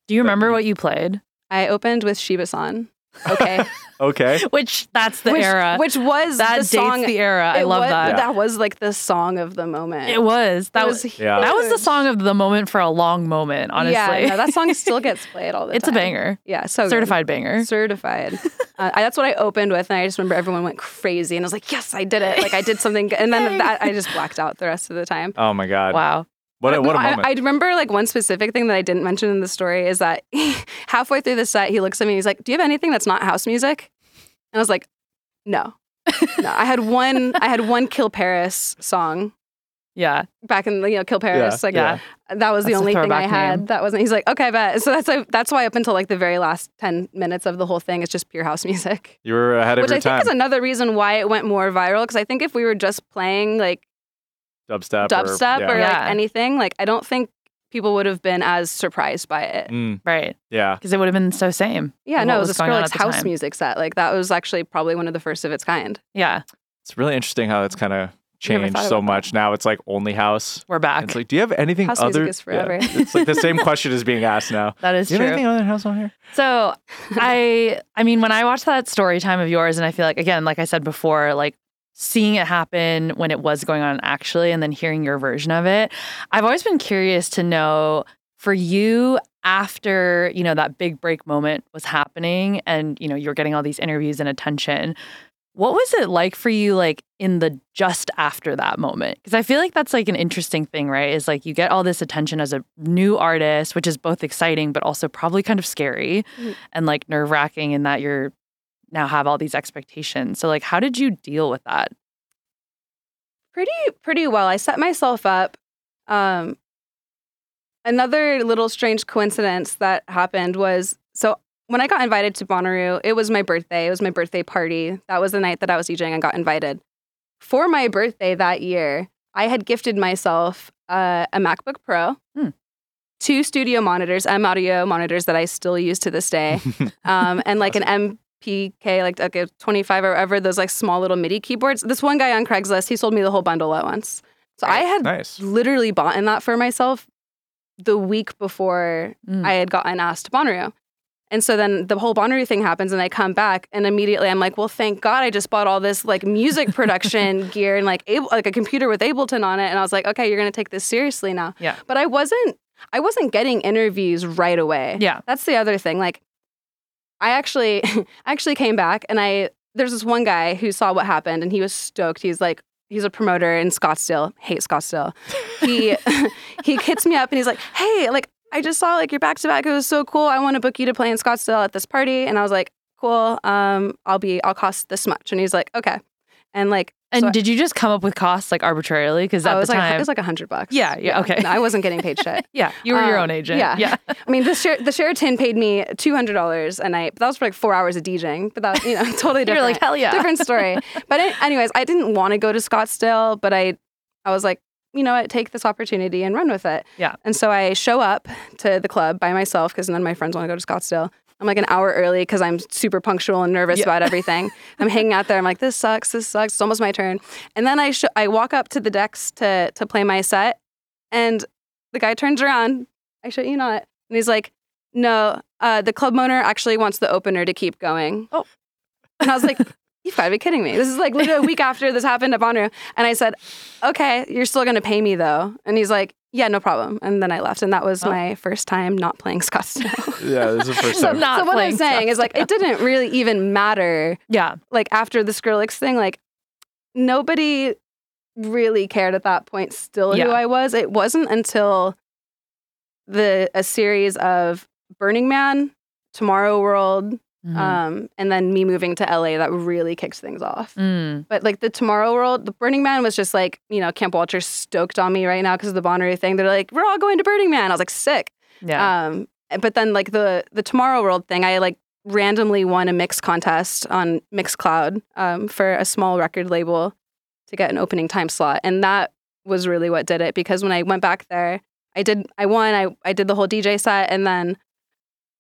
Do you remember what you played? I opened with Shiba-san. Okay, okay. Which that's the which, era. which was that the dates song. the era. I it love was, that. That was like the song of the moment. It was. That It was. Yeah. That was the song of the moment for a long moment. Honestly, Yeah, no, that song still gets played all the it's time. It's a banger. Yeah, so good. Certified banger. certified. uh, I, that's what I opened with, and I just remember everyone went crazy, and I was like, "Yes, I did it! Like I did something." good. And then that I just blacked out the rest of the time. Oh my god. Wow. What a, what a I, moment. I remember like one specific thing that I didn't mention in the story is that halfway through the set, he looks at me and he's like, "Do you have anything that's not house music?" And I was like, "No, no." I had one. I had one Kill Paris song Yeah. back in the you know Kill Paris. Like Yeah. that was the That's a only thing I had. name. That wasn't. He's like, "Okay, bet." So that's why, that's why up until like the very last ten minutes of the whole thing, it's just pure house music. you were ahead of Which your I think is another reason why it went more viral. Because I think if we were just playing like dubstep. dubstep or, or, like Yeah. anything, like I don't think people would have been as surprised by it. Mm, Right. yeah. Because it would have been so same. Yeah, no, it was was a Skrillex house time. music set. Like that was actually probably one of the first of its kind. Yeah. It's really interesting how it's kind of changed so about that. much. Now it's like only house. We're back. It's like, do you have anything House other? music is forever. Yeah. It's like the same question is being asked now. that is true. Do you true. have anything other than house on here? So I I mean when I watched that story time of yours and I feel like again like I said before like seeing it happen when it was going on actually and then hearing your version of it. I've always been curious to know for you after you know that big break moment was happening and you know you're getting all these interviews and attention what was it like for you like in the just after that moment? Because i feel like that's like an interesting thing right? Is like you get all this attention as a new artist which is both exciting but also probably kind of scary Mhm. and like nerve wracking in that you're now have all these expectations so like how did you deal with that Pretty pretty well. I set myself up. Um, another little strange coincidence that happened was so when I got invited to Bonnaroo, it was my birthday. It was my birthday party. That was the night that I was DJing and got invited. For my birthday that year, I had gifted myself uh, a MacBook Pro, Hmm. two studio monitors, M audio monitors that I still use to this day, um, and like an MPK, like, like a 25 or whatever, those like small little MIDI keyboards. This one guy on Craigslist, he sold me the whole bundle at once. So I had nice. literally bought in that for myself the week before Mm. I had gotten asked to Bonnaroo. And so then the whole Bonnaroo thing happens, and I come back, and immediately I'm like, "Well, thank God I just bought all this like music production gear and like able, like a computer with Ableton on it." And I was like, "Okay, you're gonna take this seriously now." Yeah. But I wasn't. I wasn't getting interviews right away. yeah That's the other thing. Like, I actually, I actually came back, and I there's this one guy who saw what happened, and he was stoked. He's like, he's a promoter in Scottsdale. Hate Scottsdale. He he hits me up, and he's like, hey, like I just saw like your back to back. It was so cool. I want to book you to play in Scottsdale at this party, and I was like, cool. Um, I'll be, I'll cost this much, and he's like, okay, and like, and so did you just come up with costs like arbitrarily because oh, at it was the like time it was like a hundred bucks. Yeah, yeah, okay. No, I wasn't getting paid shit. yeah you were your um, own agent yeah. yeah I mean, the Sher- the Sheraton paid me two hundred dollars a night, but that was for like four hours of DJing. But that, you know, totally different. you're like hell yeah different story. But it, anyways, I didn't want to go to Scottsdale, but I, I was like, you know what, take this opportunity and run with it. Yeah. And so I show up to the club by myself because none of my friends want to go to Scottsdale. I'm like an hour early because I'm super punctual and nervous Yeah. about everything. I'm hanging out there. I'm like, this sucks. This sucks. It's almost my turn. And then I sh- I walk up to the decks to to play my set, and the guy turns around. I shit you not, and he's like, no, uh, the club owner actually wants the opener to keep going. Oh. And I was like, you've got to be kidding me. This is like literally a week after this happened at Bonnaroo. And I said, okay, you're still going to pay me though. And he's like, yeah, no problem. And then I left. And that was Oh. my first time not playing Scottsdale. Yeah, this is the first So time. not so what I'm playing saying is like, it didn't really even matter. yeah Like after the Skrillex thing, like nobody really cared at that point still Yeah. who I was. It wasn't until the a series of Burning Man, Tomorrow World, Mhm. um, and then me moving to LA that really kicks things off. Mm. But like the Tomorrow World, the Burning Man was just like, you know, Camp Walter stoked on me right now because of the Bonnaroo thing. They're like, we're all going to Burning Man. I was like, sick. yeah Um, but then like the the Tomorrow World thing, I like randomly won a mix contest on Mixcloud um, for a small record label to get an opening time slot, and that was really what did it. Because when I went back there, I did I won. I I did the whole DJ set, and then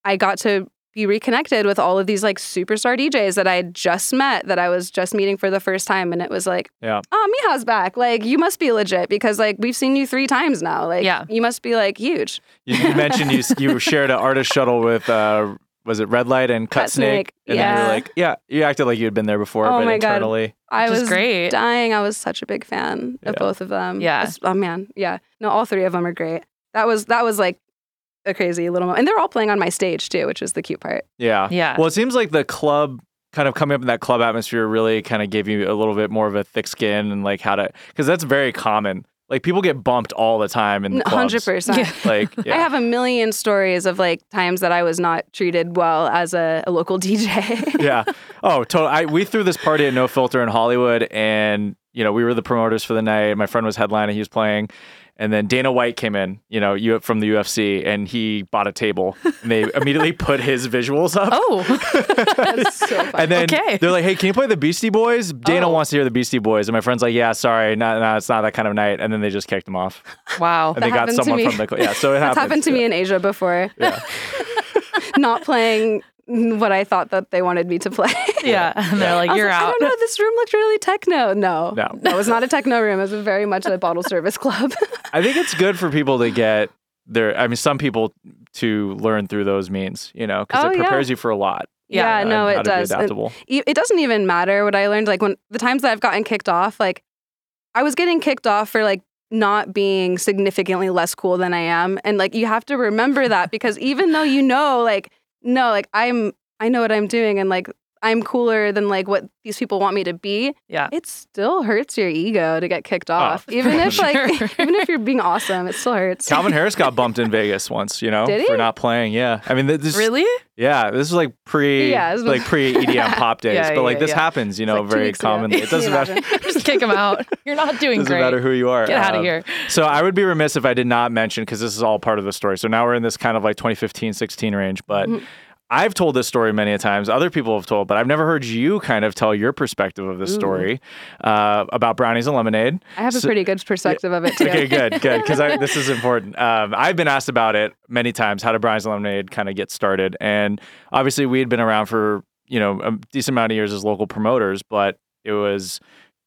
I got to be reconnected with all of these like superstar DJs that I had just met that I was just meeting for the first time. And it was like, Yeah. oh, Mija's back. Like, you must be legit because like we've seen you three times now. Like, Yeah. you must be like huge. You, you mentioned you you shared an artist shuttle with uh was it Redlight and Cut, Cut Snake? Snake, And then you yeah. were like, yeah, you acted like you had been there before, Oh but my God. internally. I was great. dying. I was such a big fan of both of them. Yeah. It's- Oh man. Yeah. No, all three of them are great. That was that was like a crazy little moment. And they're all playing on my stage too, which is the cute part. Yeah. Yeah. Well, it seems like the club kind of coming up in that club atmosphere really kind of gave you a little bit more of a thick skin and like how to because that's very common. Like people get bumped all the time in the clubs. Hundred percent. Yeah. Like yeah. I have a million stories of like times that I was not treated well as a, a local DJ. yeah. Oh, totally. I, we threw this party at No Filter in Hollywood, and you know we were the promoters for the night. My friend was headlining; he was playing, and then Dana White came in, you know, you from the UFC, and he bought a table, and they immediately put his visuals up. oh, That's so funny. And then Okay. they're like, "Hey, can you play the Beastie Boys?" Dana Oh. wants to hear the Beastie Boys, and my friend's like, "Yeah, sorry, no, no, it's not that kind of night." And then they just kicked him off, wow. and they got happened someone me. from the yeah. So it happens. happened to me in Asia before. Yeah. not playing what I thought that they wanted me to play. Yeah. And they're like, I was you're like, I out. don't know. This room looked really techno. No, No. it was not a techno room. It was very much a bottle service club. I think it's good for people to get their. I mean, some people to learn through those means, you know, because Oh, it yeah. prepares you for a lot. yeah, uh, no, it does. And e- it doesn't even matter what I learned. Like when the times that I've gotten kicked off, like I was getting kicked off for like not being significantly less cool than I am, and like you have to remember that because even though you know, like no, like I'm, I know what I'm doing, and like I'm cooler than like what these people want me to be. Yeah. It still hurts your ego to get kicked off, even if like even if you're being awesome, it still hurts. Calvin Harris got bumped in Vegas once, you know, Did he? for not playing. Yeah, I mean, th- this Really? Yeah, this is like pre, Yeah, this was- like pre EDM pop days. Yeah, but like yeah, this yeah. happens, you know, like very weeks ago. commonly. It doesn't matter. Just kick him out. You're not doing Doesn't great. matter who you are. Get out of Um, here. So I would be remiss if I did not mention because this is all part of the story. So now we're in this kind of like 2015, 16 range, but. Mhm. I've told this story many a times. Other people have told, but I've never heard you kind of tell your perspective of this Ooh. story uh, about brownies and lemonade. I have a pretty good perspective of it too. Okay, good, good, because this is important. Um, I've been asked about it many times. How did Brownies and Lemonade kind of get started? And obviously, we had been around for you know a decent amount of years as local promoters, but it was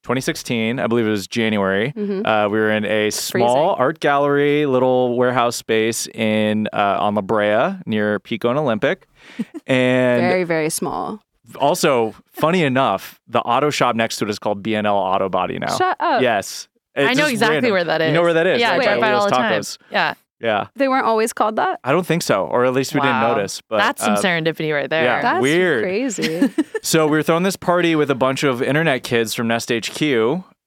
2016, I believe it was January. Mhm. Uh, we were in a small freezing. art gallery, little warehouse space in uh, on La Brea near Pico and Olympic, and Very, very small. also funny enough, the auto shop next to it is called BNL Auto Body now. Shut up. Yes. I know exactly random. where that is. You know where that is? Yeah, right I drive by by all Leo's the time. Yeah. Yeah. They weren't always called that. I don't think so, or at least we didn't notice. But That's some uh, serendipity right there. yeah. That's weird. crazy. so we were throwing this party with a bunch of internet kids from Nest HQ.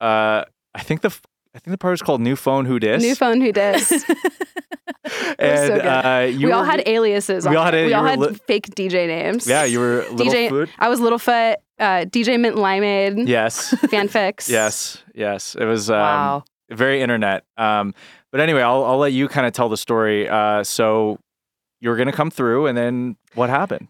Uh, I think the f- I think the party was called New Phone Who Dis. New phone who dis. and so uh, you we all had aliases. we all had we all had li- fake DJ names. Yeah, you were Little DJ. Food. I was Littlefoot. Uh, DJ Mint Limeade. Yes. Fanfics. yes. Yes. It was um, wow. very internet. Um, but anyway, I'll I'll let you kind of tell the story. Uh, so you were gonna come through, and then what happened?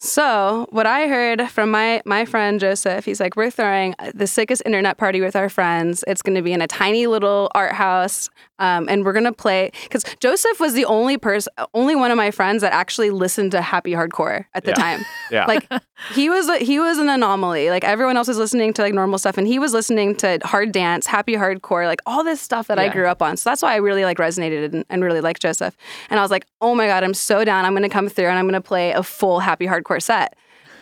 So what I heard from my my friend Joseph, he's like, we're throwing the sickest internet party with our friends. It's going to be in a tiny little art house, um, and we're going to play. Because Joseph was the only person, only one of my friends that actually listened to happy hardcore at the Yeah. time. Yeah. Like he was he was an anomaly. Like everyone else was listening to like normal stuff, and he was listening to hard dance, happy hardcore, like all this stuff that I grew up on. So that's why I really like resonated and, and really liked Joseph. And I was like, oh my god, I'm so down. I'm gonna come through and I'm gonna play a full happy hardcore set.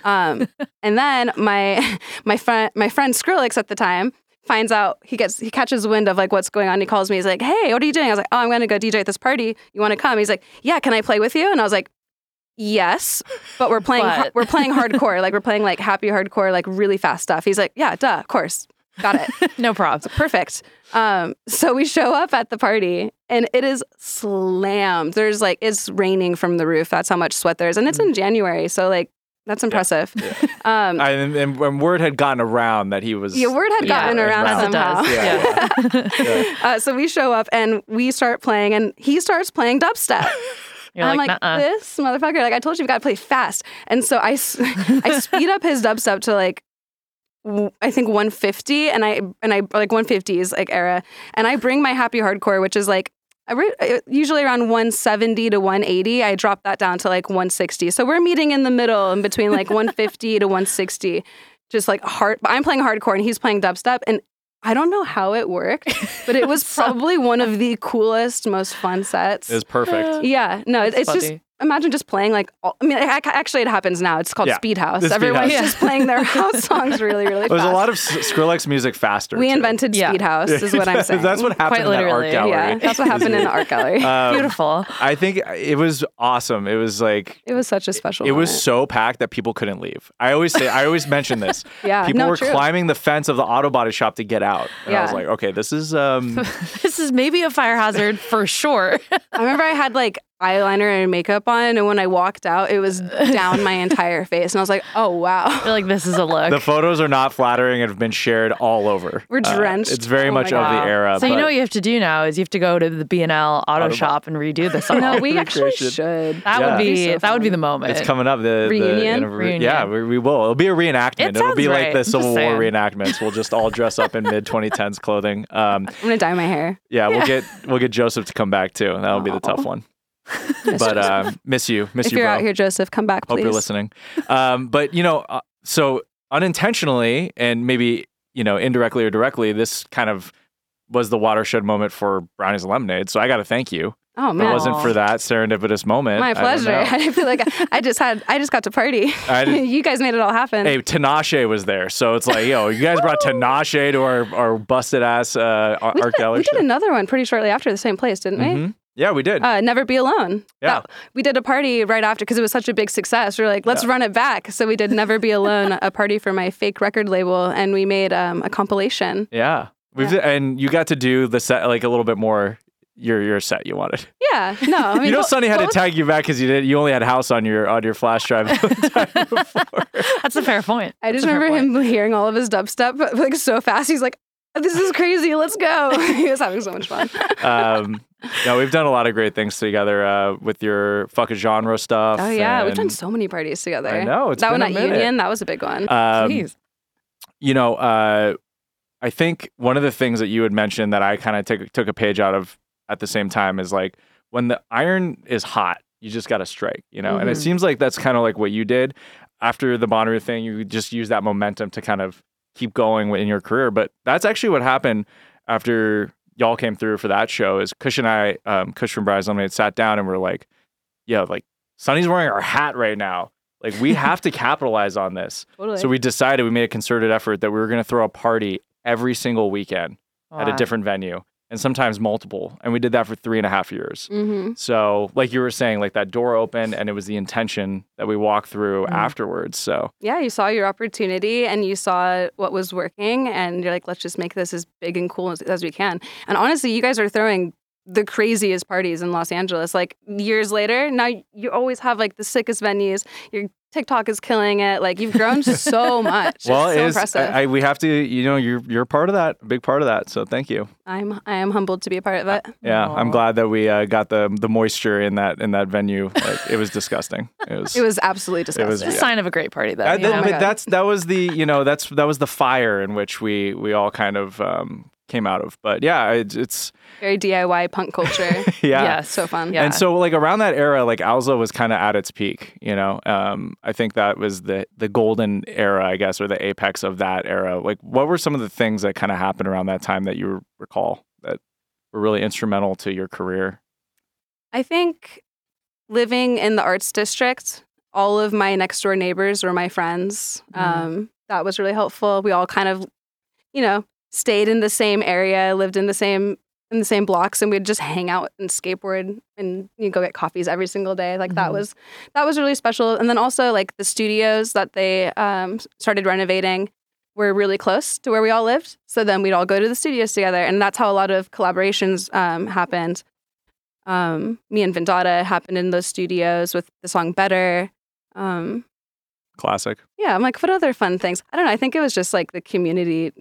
Um, and then my my friend my friend Skrillex at the time finds out he gets he catches wind of like what's going on. He calls me. He's like, "Hey, what are you doing?" I was like, "Oh, I'm going to go DJ at this party. You want to come?" He's like, "Yeah, can I play with you?" And I was like, "Yes, but we're playing But- we're playing hardcore. like we're playing like happy hardcore, like really fast stuff." He's like, "Yeah, duh, of course, got it." No props. Perfect. Um, so we show up at the party and it is slammed. There's like it's raining from the roof. That's how much sweat there is, and it's in January, so like that's impressive. Um, I, and, and when word had gotten around that he was your word had Yeah, gotten around somehow. Yeah. Yeah. Yeah. Uh, so we show up and we start playing, and he starts playing dubstep. You're I'm like, like, "Nuh-uh." this motherfucker. Like I told you, we got to play fast. And so I, I speed up his dubstep to like, w- I think 150, and I and I like 150s like era, and I bring my happy hardcore, which is like. Re- uh, usually around 170 to 180. I drop that down to like 160. So we're meeting in the middle in between like 150 to 160. Just like hard. I'm playing hardcore and he's playing dubstep. And I don't know how it worked, but it was probably one of the coolest, most fun sets. It was perfect. Yeah, no, it- it's just. Imagine just playing like. All, I mean, it, actually, it happens now. It's called Yeah, Speed House. Speed Everyone's House. just playing their house songs really, really It there's a lot of S- Skrillex music faster. we too. invented Yeah. Speed House, is what I'm saying. That's what happened Quite in that art gallery. Yeah, that's what happened in the art gallery. Um, Beautiful. I think it was awesome. It was like it was such a special. it was so packed that people couldn't leave. I always say, I always mention this. Yeah, People no, were true. climbing the fence of the auto body shop to get out. And I was like, okay, this is um this is maybe a fire hazard for sure. I remember I had like eyeliner and makeup on, and when I walked out, it was down my entire face, and I was like, "Oh wow." You're like, this is a look. the photos are not flattering and have been shared all over. We're Uh, drenched. it's very Oh much of the era. so you know what you have to do now is you have to go to the B&L auto Auto- shop and redo this all. No, we actually should. that Yeah. would be That'd be so that would be the moment. it's coming up. The the Reunion? Yeah, we, we will. It'll be a reenactment. It It'll be sounds like the Civil War reenactments. We'll just all dress up in mid 2010s clothing. Um, I'm gonna dye my hair. yeah, we'll get we'll get Joseph to come back too. That'll be the tough one. But um, miss you, miss if you, you're bro. out here, Joseph, come back, Hope you're listening. Um, but you know, uh, so unintentionally and maybe you know indirectly or directly, this kind of was the watershed moment for Brownies and Lemonade. So I got to thank you. Oh If man, it wasn't for that serendipitous moment, my pleasure. know. I, feel like I just had, I just got to party. I you guys made it all happen. Hey, Tinashe was there, so it's like, yo, you guys brought Tinashe to our, our busted ass uh, art did, gallery. we did another one pretty shortly after the same place, didn't we? Mhm. Yeah, we did. Uh, Never Be Alone. Yeah. That- we did a party right after because it was such a big success. We are like, let's Yeah. run it back. So we did Never Be Alone, a party for my fake record label, and we made um, a compilation. yeah, we've and you got to do the set like a little bit more. Your your set you wanted. Yeah, no, I mean, you know, bo- Sonny had both- to tag you back because you did. You only had house on your on your flash drive. the time before. That's a fair point. I just That's a remember point. him hearing all of his dubstep like so fast. He's like, "This is crazy. Let's go!" he was having so much fun. um, no, we've done a lot of great things together uh, with your fuck a genre stuff. Oh yeah, we've done so many parties together. I know, it's that one at. Union. That was a big one. Um, Jeez. you know, uh, I think one of the things that you had mentioned that I kind of took took a page out of at the same time is like when the iron is hot, you just got to strike, you know. And it Mhm. seems like that's kind of like what you did after the Bonnaroo thing. You just use that momentum to kind of keep going in your career. But that's actually what happened after y'all came through for that show. Is Kush and I, um, Kush from Bryce Lemonade, sat down and we're like, "Yeah, like Sonny's wearing our hat right now." Like we have to capitalize on this. totally. So we decided we made a concerted effort that we were going to throw a party every single weekend at a different venue and sometimes multiple. And we did that for three and a half years. hmm So, like you were saying, like that door opened and it was the intention that we walked through Mhm. afterwards. So, Yeah, you saw your opportunity and you saw what was working, and you're like, let's just make this as big and cool as, as we can. And honestly, you guys are throwing the craziest parties in Los Angeles. Like years later, now you always have like the sickest venues. Your TikTok is killing it. Like you've grown so much. well, it's so it is, impressive. I, I- we have to, you know, you're, you're part of that, a big part of that. So, thank you. I'm I am humbled to be a part of it. Yeah. I'm glad that we uh, got the, the moisture in that, in that venue. Like, it was disgusting. It was, It was absolutely disgusting. It was- It's a sign of a great party, though. That- that- know? my but that's that was the you know that's that was the fire in which we we all kind of um, came out of. But yeah, it, it's Very DIY punk culture. yeah. Yes. so fun. Yeah. And so like around that era, like Owsla was kind of at its peak. You know, um, I think that was the the golden era, I guess, or the apex of that era. Like, what were some of the things that kind of happened around that time that you recall that were really instrumental to your career? I think living in the arts district, all of my next door neighbors were my friends. Mhm. Um, that was really helpful. We all kind of, you know, stayed in the same area, lived in the same in the same blocks, and we'd just hang out and skateboard and you know, go get coffees every single day. Like that Mhm. was that was really special. And then also like the studios that they um, started renovating were really close to where we all lived. So then we'd all go to the studios together, and that's how a lot of collaborations um, happened. Um, me and Vindata happened in those studios with the song "Better." Um, Classic. yeah, I'm like, what other fun things? I don't know. I think it was just like the community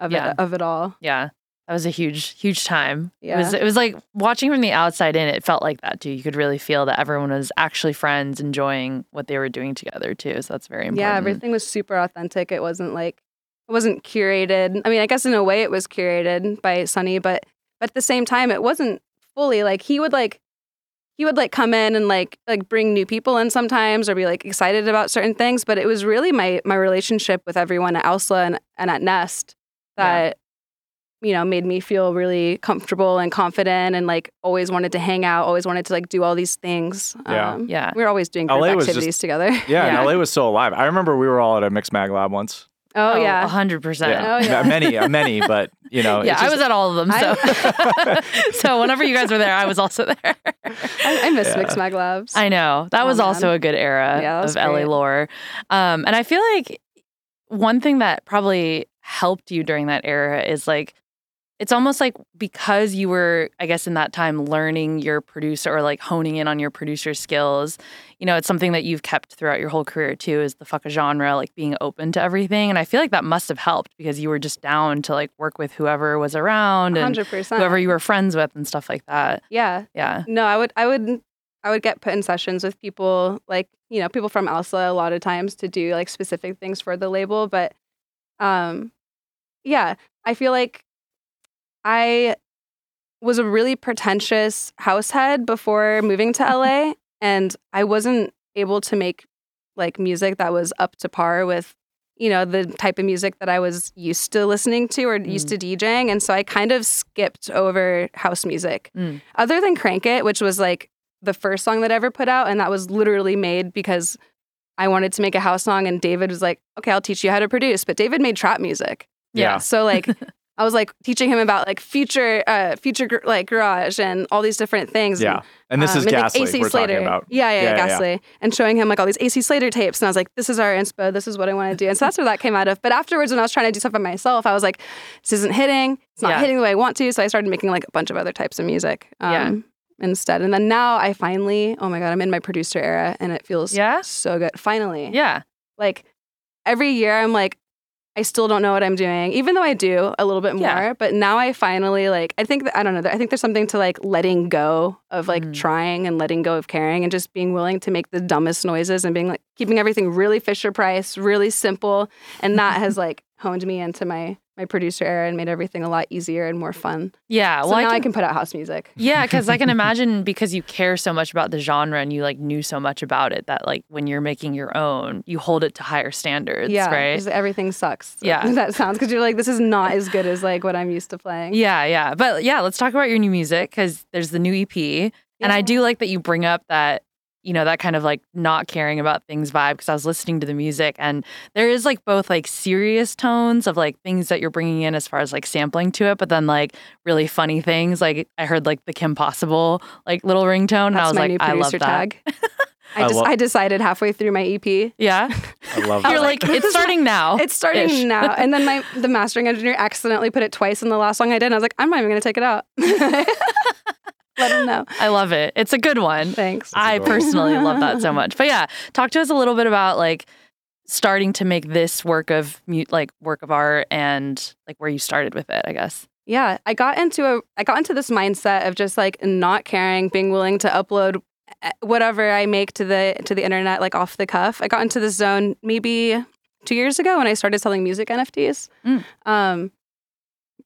of Yeah. it of it all. yeah, That was a huge, huge time. Yeah. It was it was like watching from the outside in, it felt like that too. You could really feel that everyone was actually friends, enjoying what they were doing together too. So that's very important. Yeah, everything was super authentic. It wasn't like it wasn't curated. I mean, I guess in a way it was curated by Sonny, but but at the same time it wasn't fully like he would like he would like come in and like like bring new people in sometimes or be like excited about certain things, but it was really my my relationship with everyone at Owsla and, and at Nest Yeah. that you know made me feel really comfortable and confident and like always wanted to hang out, always wanted to like do all these things. Yeah. Um, Yeah. we were always doing group LA was just- activities together. Yeah, and Yeah. LA was so alive. I remember we were all at a Mixmag Lab once. Oh, yeah. hundred percent. Oh, yeah. many, uh, many, but you know, Yeah, it's I was at all of them. So, so whenever you guys were there, I was also there. I, I miss Yeah. Mixmag Labs. I know that Oh, was man. also a good era Yeah, that was of LA lore, um, and I feel like one thing that probably helped you during that era is like it's almost like because you were i guess in that time learning your producer or like honing in on your producer skills you know it's something that you've kept throughout your whole career too is the fuck a genre like being open to everything and i feel like that must have helped because you were just down to like work with whoever was around and hundred percent. whoever you were friends with and stuff like that Yeah. yeah No, I would. I would. I would get put in sessions with people like you know people from Owsla a lot of times to do like specific things for the label, but um, yeah, I feel like I was a really pretentious house head before moving to LA, and I wasn't able to make like music that was up to par with you know the type of music that I was used to listening to or used to DJing, and so I kind of skipped over house music. Mm. Other than "Crank It," which was like the first song that I ever put out, and that was literally made because I wanted to make a house song, and David was like, "Okay, I'll teach you how to produce." But David made trap music, Yeah. so like I was like teaching him about like future, uh, future gr- like garage and all these different things. yeah. And this um, is and, like, Gasly AC we're Slater. talking about. Yeah, yeah, Yeah, yeah, yeah, yeah. Gasly. And showing him like all these AC Slater tapes. And I was like, this is our inspo. This is what I want to do. And so that's where that came out of. But afterwards, when I was trying to do stuff by myself, I was like, this isn't hitting. It's not hitting the way I want to. So I started making like a bunch of other types of music um, instead. And then now I finally, oh my God, I'm in my producer era and it feels Yeah? so good. Finally. yeah Like every year, I'm like, I still don't know what I'm doing, even though I do a little bit more. Yeah. But now I finally like, I think that, I don't know, I think there's something to like letting go of like Mm. trying and letting go of caring and just being willing to make the dumbest noises and being like, keeping everything really Fisher Price, really simple. And that has like honed me into my, my producer era and made everything a lot easier and more fun. yeah So well now I I can can put out house music. Yeah, because I can imagine because you care so much about the genre and you like knew so much about it that like when you're making your own, you hold it to higher standards, yeah, right? everything sucks. Yeah. that sounds because you're like, this is not as good as like what I'm used to playing. Yeah, yeah. But yeah, let's talk about your new music because there's the new EP. And I do like that you bring up that, you know, that kind of like not caring about things vibe because I was listening to the music and there is like both like serious tones of like things that you're bringing in as far as like sampling to it, but then like really funny things. Like I heard like the Kim Possible like little ringtone and I was my like, new I love producer that. tag. I I just love- I decided halfway through my EP. Yeah. I love it. You're like, it's starting now. It's starting Ish. now. And then my the mastering engineer accidentally put it twice in the last song I did. And I was like, I'm not even gonna take it out. Let him know. I love it. It's a good one. Thanks. I personally love that so much. But yeah, talk to us a little bit about like starting to make this work of like work of art and like where you started with it, I guess. Yeah, I got into a I got into this mindset of just like not caring, being willing to upload eh, whatever I make to the to the internet like off the cuff. I got into this zone maybe 2 years ago when I started selling music NFTs. Mm. Um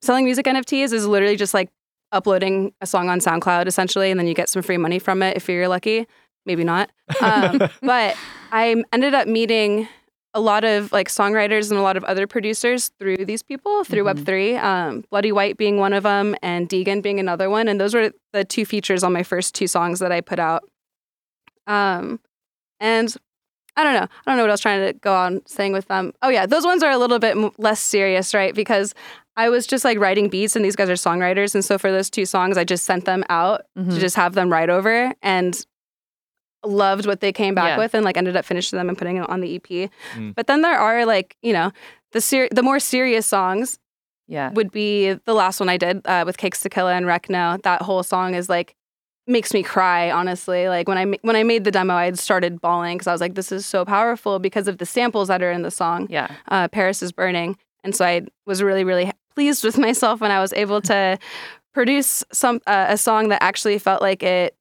selling music NFTs is literally just like uploading a song on SoundCloud essentially and then you get some free money from it if you're lucky. Maybe not. Um, but I ended up meeting a lot of like songwriters and a lot of other producers through these people through Mhm. Web3. Um, Bloody White being one of them, and Deegan being another one. And those were the two features on my first two songs that I put out. Um, and I don't know. I don't know what I was trying to go on saying with them. Oh yeah, those ones are a little bit less serious, right? Because I was just like writing beats, and these guys are songwriters, and so for those two songs, I just sent them out Mhm. to just have them write over and loved what they came back Yeah. with and like ended up finishing them and putting it on the EP. Mm. But then there are like, you know, the ser- the more serious songs Yeah. would be the last one I did uh, with Cakes da Killa and Recno. That whole song is like makes me cry honestly like when i when i made the demo i had started bawling because i was like this is so powerful because of the samples that are in the song Yeah. uh, paris is burning and so i was really really pleased with myself when I was able to produce some uh, a song that actually felt like it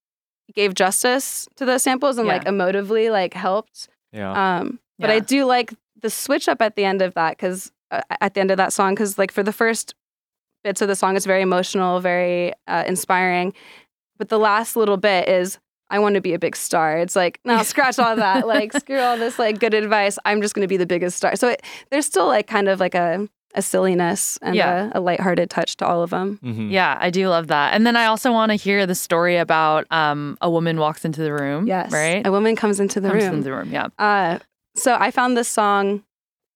gave justice to those samples and Yeah. like emotively like helped. Yeah. Um, but I do like the switch up at the end of that because uh, at the end of that song, because like for the first bits of the song, it's very emotional, very uh, inspiring. But the last little bit is, I want to be a big star. It's like, no, scratch all that. Like, screw all this like good advice. I'm just going to be the biggest star. So it, there's still like kind of like a, a silliness and Yeah. a, a lighthearted touch to all of them. Mhm. Yeah, I do love that. And then I also want to hear the story about um, a woman walks into the room. Yes. Right? A woman comes into the Comes room. into the room. Yeah. Uh, so I found this song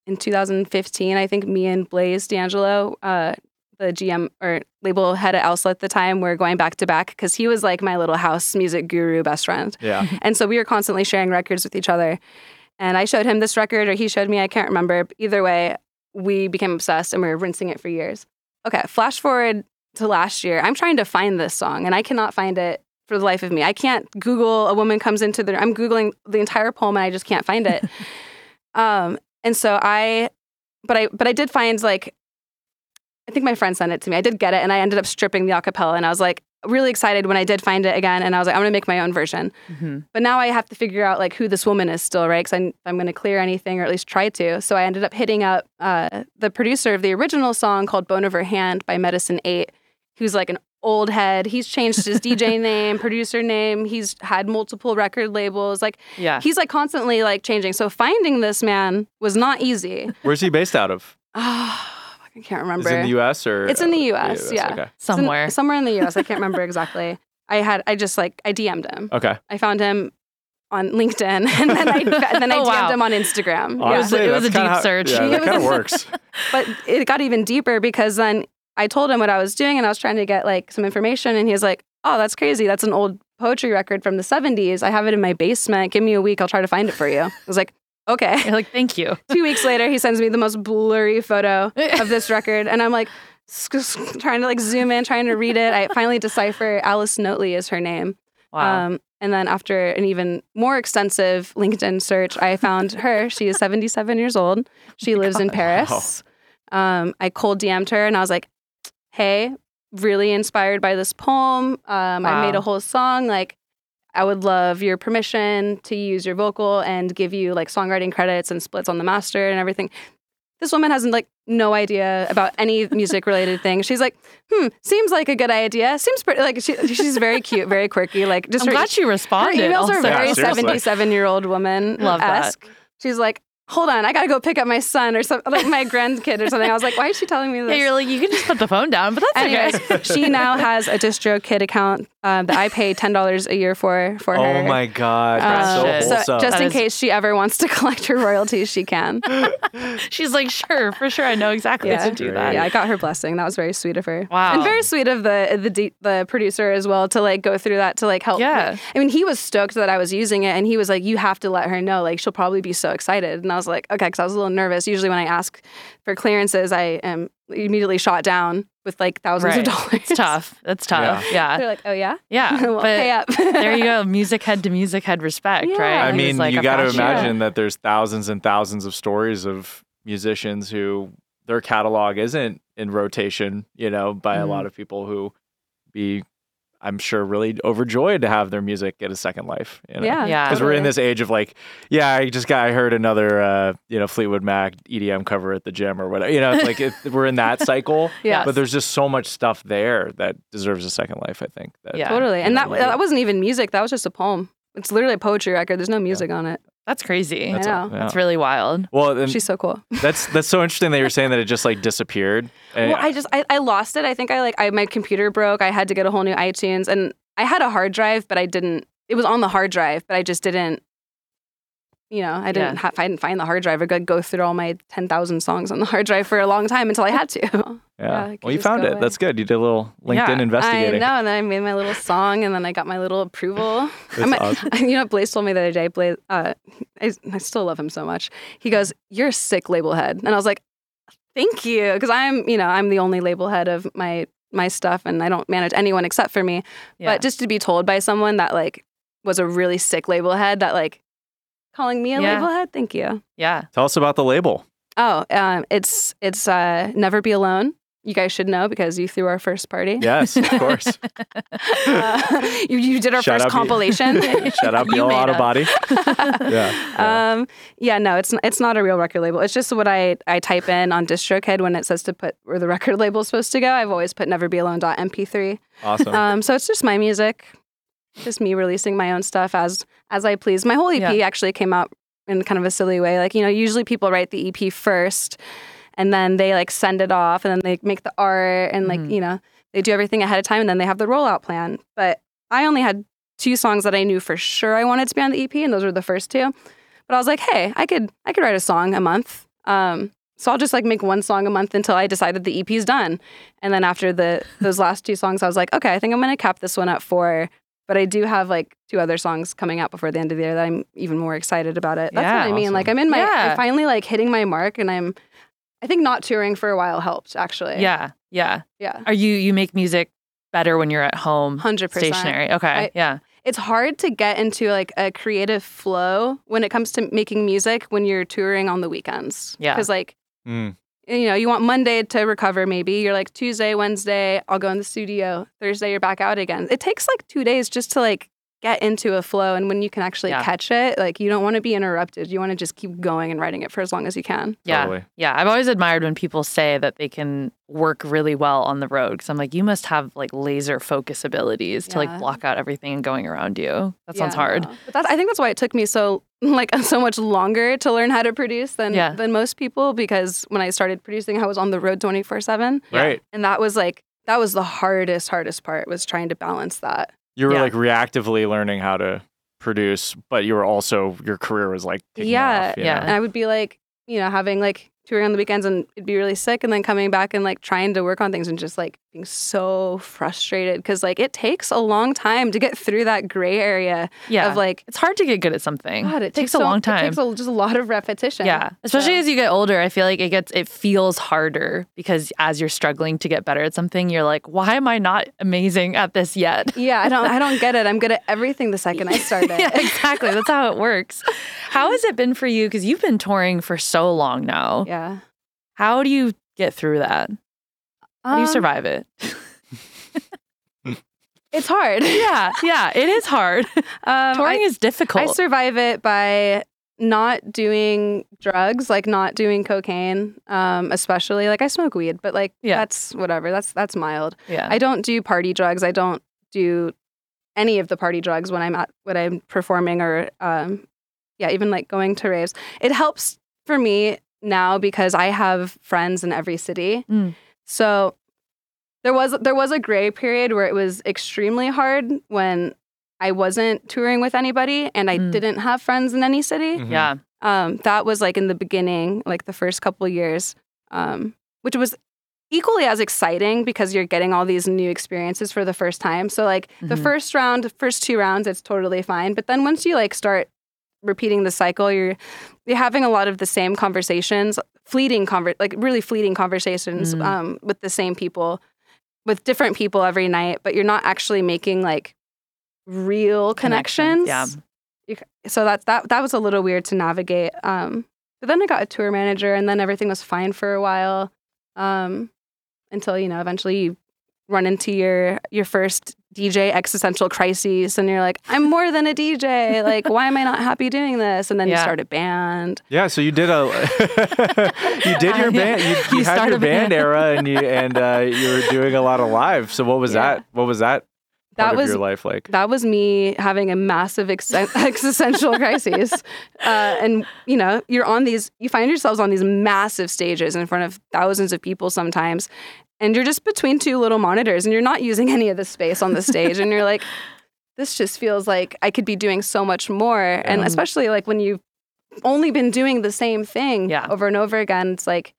in 2015. I think me and Blaze D'Angelo, uh, the GM or label head at Owsla at the time, were going back to back because he was like my little house music guru best friend. Yeah. And so we were constantly sharing records with each other. And I showed him this record, or he showed me, I can't remember. Either way, we became obsessed and we were rinsing it for years. Okay, flash forward to last year. I'm trying to find this song and I cannot find it for the life of me. I can't Google a woman comes into the I'm Googling the entire poem and I just can't find it. um, and so I but I but I did find like I think my friend sent it to me. I did get it and I ended up stripping the acapella and I was like really excited when I did find it again and I was like I'm going to make my own version. Mhm. But now I have to figure out like who this woman is still, right? Because I'm, I'm going to clear anything or at least try to. So I ended up hitting up uh, the producer of the original song called Bone of Her Hand by Medicine 8, who's like an old head. He's changed his DJ name, producer name. He's had multiple record labels. Like Yeah. he's like constantly like changing. So finding this man was not easy. Where's he based out of? I can't remember. Is it in the U.S. or? It's in the uh, US, yeah. Okay. It's in- Somewhere. somewhere in the US. I can't remember exactly. I had I just like I DM'd him. Okay. I found him on LinkedIn and then I and then I Oh, DM'd wow. him on Instagram. Yeah. It was a- it was a that's kinda deep how- search. Yeah, It that was kind of a- works. But it got even deeper because then I told him what I was doing and I was trying to get like some information and he was like, "Oh, that's crazy. That's an old poetry record from the 70s. I have it in my basement. Give me a week. I'll try to find it for you." I was like, "Okay." You're like, thank you. Two weeks later, he sends me the most blurry photo of this record, and I'm like trying to like zoom in, trying to read it. I finally decipher Alice Notley is her name. Wow. Um, and then after an even more extensive LinkedIn search, I found her. She is 77 years old. She lives in Paris. Um, I cold DM'd her and I was like, "Hey, really inspired by this poem. Um, I made a whole song. Like, I would love your permission to use your vocal and give you like songwriting credits and splits on the master and everything." This woman has like no idea about any music related thing. She's like, "Hmm, seems like a good idea. Seems pretty like she, she's very cute, very quirky. Like just I'm her, glad she responded. her responded. emails also. are very Yeah, seriously. 77 year old woman Love that. esque. She's like, hold on, I gotta go pick up my son or something, like my grandkid or something. I was like, why is she telling me this? Yeah, you're like, you can just put the phone down, but that's Anyways, okay. she now has a DistroKid account um, that I pay ten dollars a year for for her. Oh my God, Um, so so just That in is- case she ever wants to collect her royalties, she can. She's like, sure, for sure. I know exactly Yeah. to do that. Yeah, I got her blessing. That was very sweet of her. Wow. and very sweet of the the D- the producer as well to like go through that to like help. Yeah. I mean, he was stoked that I was using it, and he was like, "You have to let her know. Like, she'll probably be so excited." And I was like, "Okay," because I was a little nervous. Usually, when I ask for clearances, I am immediately shot down with like thousands Right. of dollars. It's tough. It's tough. Yeah. They're like, "Oh yeah, Yeah. well, but pay up." there you go. Music head to music head respect, Yeah. right? I He He mean, like you got to fashion- imagine that there's thousands and thousands of stories of musicians who their catalog isn't in rotation, you know, by a Mhm. lot of people who be, I'm sure, really overjoyed to have their music get a second life. You know? Yeah, Yeah. Because we're in this age of like, yeah, I just got, I heard another, uh, you know, Fleetwood Mac EDM cover at the gym or whatever. You know, like it, we're in that cycle. Yes. But there's just so much stuff there that deserves a second life. I think. That, Yeah. totally. And that know, that wasn't even music. That was just a poem. It's literally a poetry record. There's no music on it. That's crazy. That's, know. yeah. That's really wild. well, and She's so cool. that's that's so interesting that you're saying that it just like disappeared. And Well, eh, I just I, I lost it. I think I like I my computer broke. I had to get a whole new iTunes, and I had a hard drive, but I didn't. It was on the hard drive, but I just didn't. You know, I didn't. Yeah. Ha- I didn't find the hard drive. I could go through all my ten thousand songs on the hard drive for a long time until I had to. Yeah. Yeah, well, you found it. away. That's good. You did a little LinkedIn Yeah, investigating. I know, and then I made my little song, and then I got my little approval. That's I'm- awesome. You know Blaze told me the other day? Blaze, uh, I, I still love him so much. He goes, "You're a sick label head," and I was like, "Thank you," because I'm, you know, I'm the only label head of my my stuff, and I don't manage anyone except for me. Yeah. But just to be told by someone that like was a really sick label head, that like calling me a Yeah. label head, thank you. yeah. Tell us about the label. Oh, um, it's it's uh, never be alone. you guys should know because you threw our first party. Yes, of course. Uh, you, you did our Shout first compilation. Shout out You Bill made Auto us. Body. yeah. yeah. Um, yeah, no, it's it's not a real record label. It's just what I I type in on DistroKid when it says to put where the record label is supposed to go. I've always put neverbealone.mp3. awesome. Um, so it's just my music, just me releasing my own stuff as as I please. My whole EP Yeah. actually came out in kind of a silly way. Like you know, usually people write the EP first, and then they like send it off, and then they make the art, and like Mhm. you know, they do everything ahead of time, and then they have the rollout plan. But I only had two songs that I knew for sure I wanted to be on the EP, and those were the first two. But I was like, hey, I could I could write a song a month. Um, so I'll just like make one song a month until I decided the EP's done. And then after the those last two songs, I was like, okay, I think I'm gonna cap this one at four. But I do have like two other songs coming out before the end of the year that I'm even more excited about it. That's Yeah. what I mean. Awesome. Like I'm in my Yeah. I'm finally like hitting my mark and I'm I think not touring for a while helped actually. Yeah, yeah. Yeah. Are you you make music better when you're at home, Hundred percent. stationary? Okay, I- yeah, It's hard to get into like a creative flow when it comes to making music when you're touring on the weekends. Yeah. Because like Mm. You know, you want Monday to recover maybe. You're like Tuesday, Wednesday, I'll go in the studio. Thursday you're back out again. It takes like 2 days just to like get into a flow and when you can actually Yeah. catch it, like you don't want to be interrupted. You want to just keep going and writing it for as long as you can. yeah, Totally. yeah. I've always admired when people say that they can work really well on the road because I'm like, you must have like laser focus abilities to like block out everything going around you. That sounds Yeah, hard. no. But that's, I think that's why it took me so like so much longer to learn how to produce than Yeah. than most people because when I started producing I was on the road 24/7 Right. and that was like that was the hardest hardest part was trying to balance that. You were Yeah. like reactively learning how to produce, but you were also your career was like taking Yeah, off, yeah. know? And I would be like, you know, having like touring on the weekends and it'd be really sick and then coming back and like trying to work on things and just like so frustrated because like it takes a long time to get through that gray area Yeah, of like it's hard to get good at something. God, it, it takes takes a long time. It takes a, just a lot of repetition. Yeah, especially So- as you get older, I feel like it gets it feels harder because as you're struggling to get better at something, you're like, why am I not amazing at this yet? Yeah, I don't I don't get it. I'm good at everything the second I started. yeah, exactly. That's how it works. How has it been for you? Because you've been touring for so long now. yeah. How do you get through that? How do you Um, survive it? It's hard. yeah, yeah, it is hard. Um, Touring I, is difficult. I survive it by not doing drugs, like not doing cocaine, um, especially like I smoke weed, but like Yeah. that's whatever. That's that's mild. yeah, I don't do party drugs. I don't do any of the party drugs when I'm at when I'm performing or um, yeah, even like going to raves. It helps for me now because I have friends in every city. Mm. So there was there was a gray period where it was extremely hard when I wasn't touring with anybody and I Mm. didn't have friends in any city Mhm. yeah, um, that was like in the beginning, like the first couple of years, um, which was equally as exciting because you're getting all these new experiences for the first time. So like the Mhm. first round, first two rounds, it's totally fine. But then once you like start repeating the cycle, you're you're having a lot of the same conversations, fleeting conver- like really fleeting conversations Mm. um, with the same people, with different people every night. But you're not actually making like real connections Yeah, so that's that that was a little weird to navigate um but then i got a tour manager and then everything was fine for a while um until you know eventually you run into your your first dj existential crises and you're like i'm more than a dj like why am i not happy doing this and then you start a band Yeah, so you did a you did your band you, you, You had your band band. era and you and uh, you were doing a lot of live. So what was Yeah. that? What was that? That was- your life like. that was me having a massive ex- existential crisis uh, and you know you're on these you find yourselves on these massive stages in front of thousands of people sometimes and you're just between two little monitors and you're not using any of the space on the stage and you're like this just feels like i could be doing so much more and especially like when you've only been doing the same thing Yeah. over and over again it's like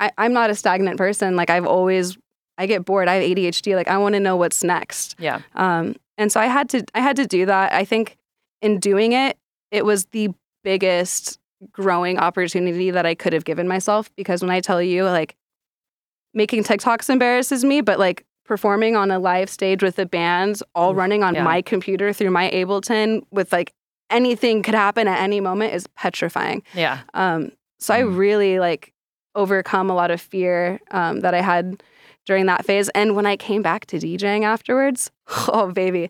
I, i'm not a stagnant person like i've always i get bored i have adhd like i want to know what's next yeah, um, and so I had to I had to do that. I think in doing it, it was the biggest growing opportunity that I could have given myself because when I tell you like making TikToks embarrasses me, but like performing on a live stage with a band all running on yeah. my computer through my Ableton with like anything could happen at any moment is petrifying. yeah. Um, so I Mm. really like overcome a lot of fear um, that I had during that phase. And when I came back to DJing afterwards, oh baby.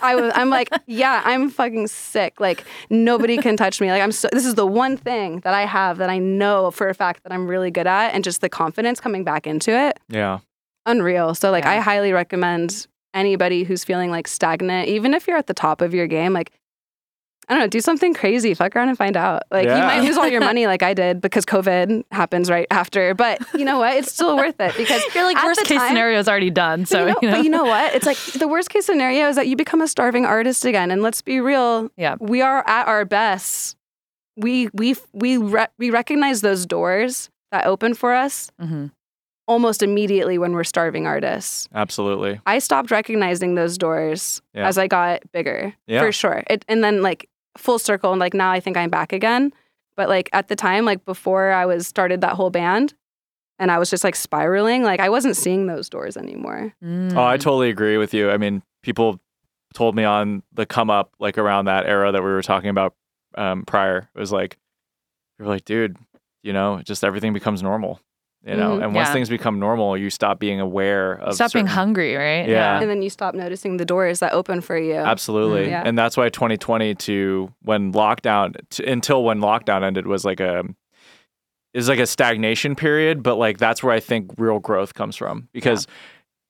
I was I'm like, yeah, I'm fucking sick. Like nobody can touch me. Like I'm so this is the one thing that I have that I know for a fact that I'm really good at and just the confidence coming back into it. Yeah. Unreal. So like I highly recommend anybody who's feeling like stagnant, even if you're at the top of your game, like I don't know, do something crazy. Fuck around and find out. Like you might lose all your money like I did because COVID happens right after. But you know what? It's still worth it because You're like worst case time- scenario is already done. but So you know, you know, but you know what? It's like the worst case scenario is that you become a starving artist again. And let's be real, Yeah. we are at our best. We we we re- we recognize those doors that open for us Mhm. almost immediately when we're starving artists. Absolutely. I stopped recognizing those doors Yeah. as I got bigger, Yeah. for sure. It, and then like full circle, and like now I think I'm back again. But like at the time, like before I was started that whole band, and I was just like spiraling, like I wasn't seeing those doors anymore. Mm. Oh, I totally agree with you. I mean, people told me on the come up, like around that era that we were talking about um, prior, it was like, you're like, dude, you know, just everything becomes normal, you know? Mhm. And once Yeah. things become normal, you stop being aware of Stop being hungry, right? Yeah. And then you stop noticing the doors that open for you. Absolutely. Mm, yeah. And that's why 2020 to when lockdown to, until when lockdown ended was like a is like a stagnation period, but like that's where I think real growth comes from because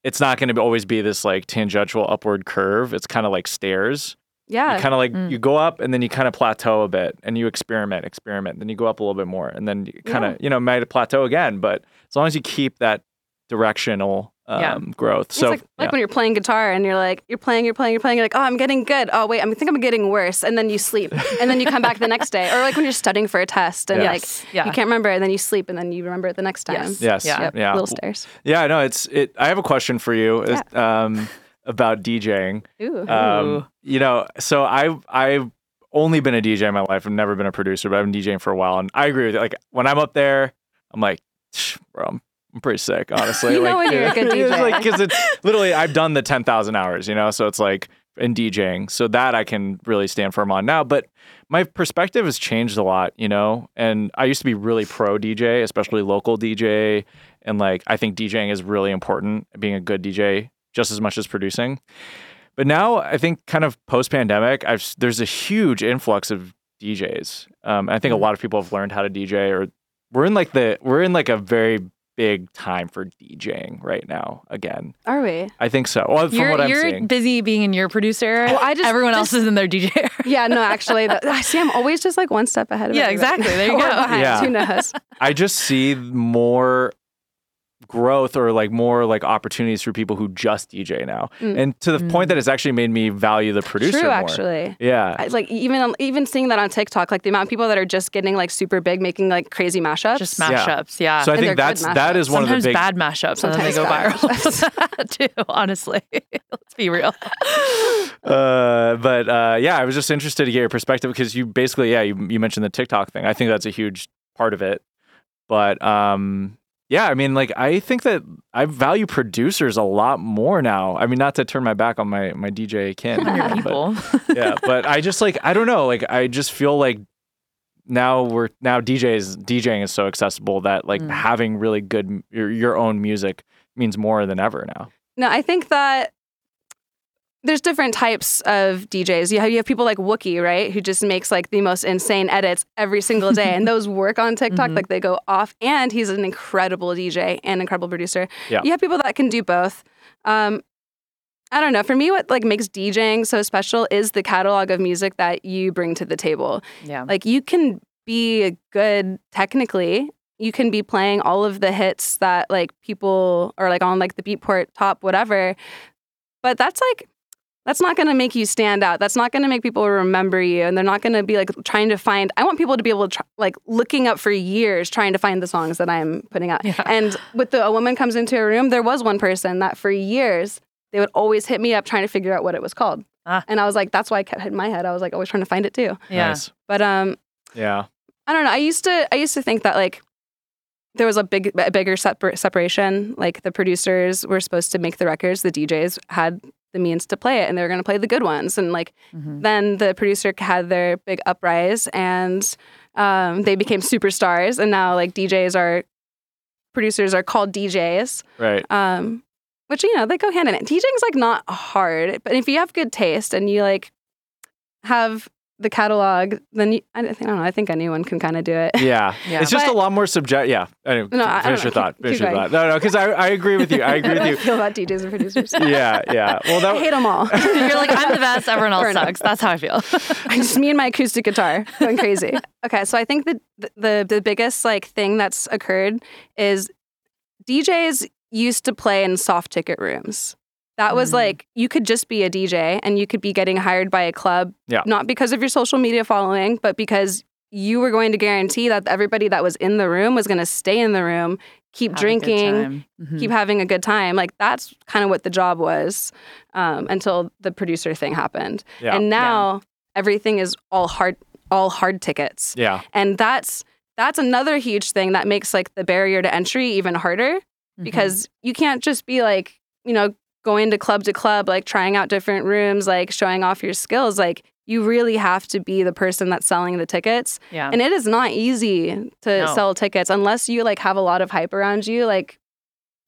it's not going to always be this like tangential upward curve. It's kind of like stairs. Yeah. You kind of like Mm. you go up and then you kind of plateau a bit and you experiment, experiment, then you go up a little bit more and then you kind of, Yeah. you know, might plateau again, but as long as you keep that directional um, Yeah. growth. It's So like, like yeah. when you're playing guitar and you're like, you're playing, you're playing, you're playing, you're like, oh, I'm getting good. Oh, wait, I think I'm getting worse. And then you sleep. and then you come back the next day. Or like when you're studying for a test and Yeah. like Yeah. you can't remember and then you sleep and then you remember it the next time. Yes. Yes. Yeah. Yep, Yeah. Little stairs. Yeah, I know. it's it. I have a question for you um, about DJing. Ooh. Um, you know, so I've I've only been a DJ in my life. I've never been a producer, but I've been DJing for a while, and I agree with it. Like when I'm up there, I'm like, bro, I'm, I'm pretty sick, honestly. You like, know when you're a good it's DJ. like because it's literally I've done the ten thousand hours, you know, so it's like in DJing, so that I can really stand firm on now. But my perspective has changed a lot, you know, and I used to be really pro DJ, especially local DJ, and like I think DJing is really important, being a good DJ just as much as producing. But now I think kind of post pandemic, I've there's a huge influx of DJs. Um, I think a Mhm. lot of people have learned how to DJ, or we're in like the we're in like a very big time for DJing right now. Again, Are we? I think so. Well, from You're, what I'm seeing. you're seeing, busy being in your producer. era. Well, I just- Everyone just- else is in their DJ. Yeah, no, actually, that, see. I'm always just like one step ahead of Yeah, everybody. exactly. There you go. behind, Yeah. Who knows? I just see more growth or like more like opportunities for people who just DJ now, Mm. and to the point Mm. that it's actually made me value the producer True, more. actually. Yeah. I- Like even even seeing that on TikTok, like the amount of people that are just getting like super big, making like crazy mashups. Just mashups. Yeah. so I And think that's that is one of the Sometimes big bad mashups and then they Sometimes go viral too. Honestly, let's be real. uh, but uh, yeah, I was just interested to get your perspective because you basically, yeah, you, you mentioned the TikTok thing. I think that's a huge part of it. But um, yeah, I mean, like, I think that I value producers a lot more now. I mean, not to turn my back on my my DJ kin, On your but- people. yeah, but I just like I don't know, like I just feel like now we're now DJs DJing is so accessible that like Mm. having really good your, your own music means more than ever now. No, I think that there's different types of DJs. You have, you have people like Wuki, right, who just makes like the most insane edits every single day, and those work on TikTok. Mhm. Like they go off, and he's an incredible DJ and incredible producer. Yeah. you have people that can do both. Um, I don't know. For me, what like makes DJing so special is the catalog of music that you bring to the table. Yeah. Like you can be good technically. You can be playing all of the hits that like people or like on like the Beatport top whatever. But that's like that's not going to make you stand out. That's not going to make people remember you and they're not going to be like trying to find I want people to be able to try, like looking up for years trying to find the songs that I'm putting out. Yeah. And with the a woman comes into a room, there was one person that for years they would always hit me up trying to figure out what it was called. Ah. And I was like, that's why I kept hitting my head. I was like always trying to find it too. Yeah. Nice. But um, Yeah. I don't know. I used to I used to think that like there was a big a bigger separ- separation. Like the producers were supposed to make the records, the DJs had the means to play it, and they were going to play the good ones. And like Mhm. then the producer had their big uprise, and Um, they became superstars, and now like DJs are producers are called DJs. Right. Um, which you know they go hand in hand. DJing's like not hard, but if you have good taste and you like have the catalog, then you, I, don't think, I don't know. I think anyone can kind of do it. Yeah. Yeah. It's just But- a lot more subject. Yeah. Anyway, No, I- I finish don't your know. thought. Keep- Finish keep your going. thought. No, no, because I, I agree with you. I agree with I you. feel about DJs and producers. Yeah. Yeah. Well, I hate them all. You're like, I'm the best. Everyone else sucks. That's how I feel. I just me and my acoustic guitar going crazy. okay, so I think the, the the biggest like thing that's occurred is DJs used to play in soft ticket rooms. That was Mm. like you could just be a DJ and you could be getting hired by a club, Yeah. not because of your social media following, but because you were going to guarantee that everybody that was in the room was going to stay in the room, keep Have drinking. Mhm. keep having a good time. Like that's kind of what the job was um, until the producer thing happened. Yeah. And now everything is all hard, all hard tickets, yeah. and that's that's another huge thing that makes like the barrier to entry even harder Mhm. because you can't just be like you know going to club to club like trying out different rooms like showing off your skills like you really have to be the person that's selling the tickets yeah. and it is not easy to No. sell tickets unless you like have a lot of hype around you like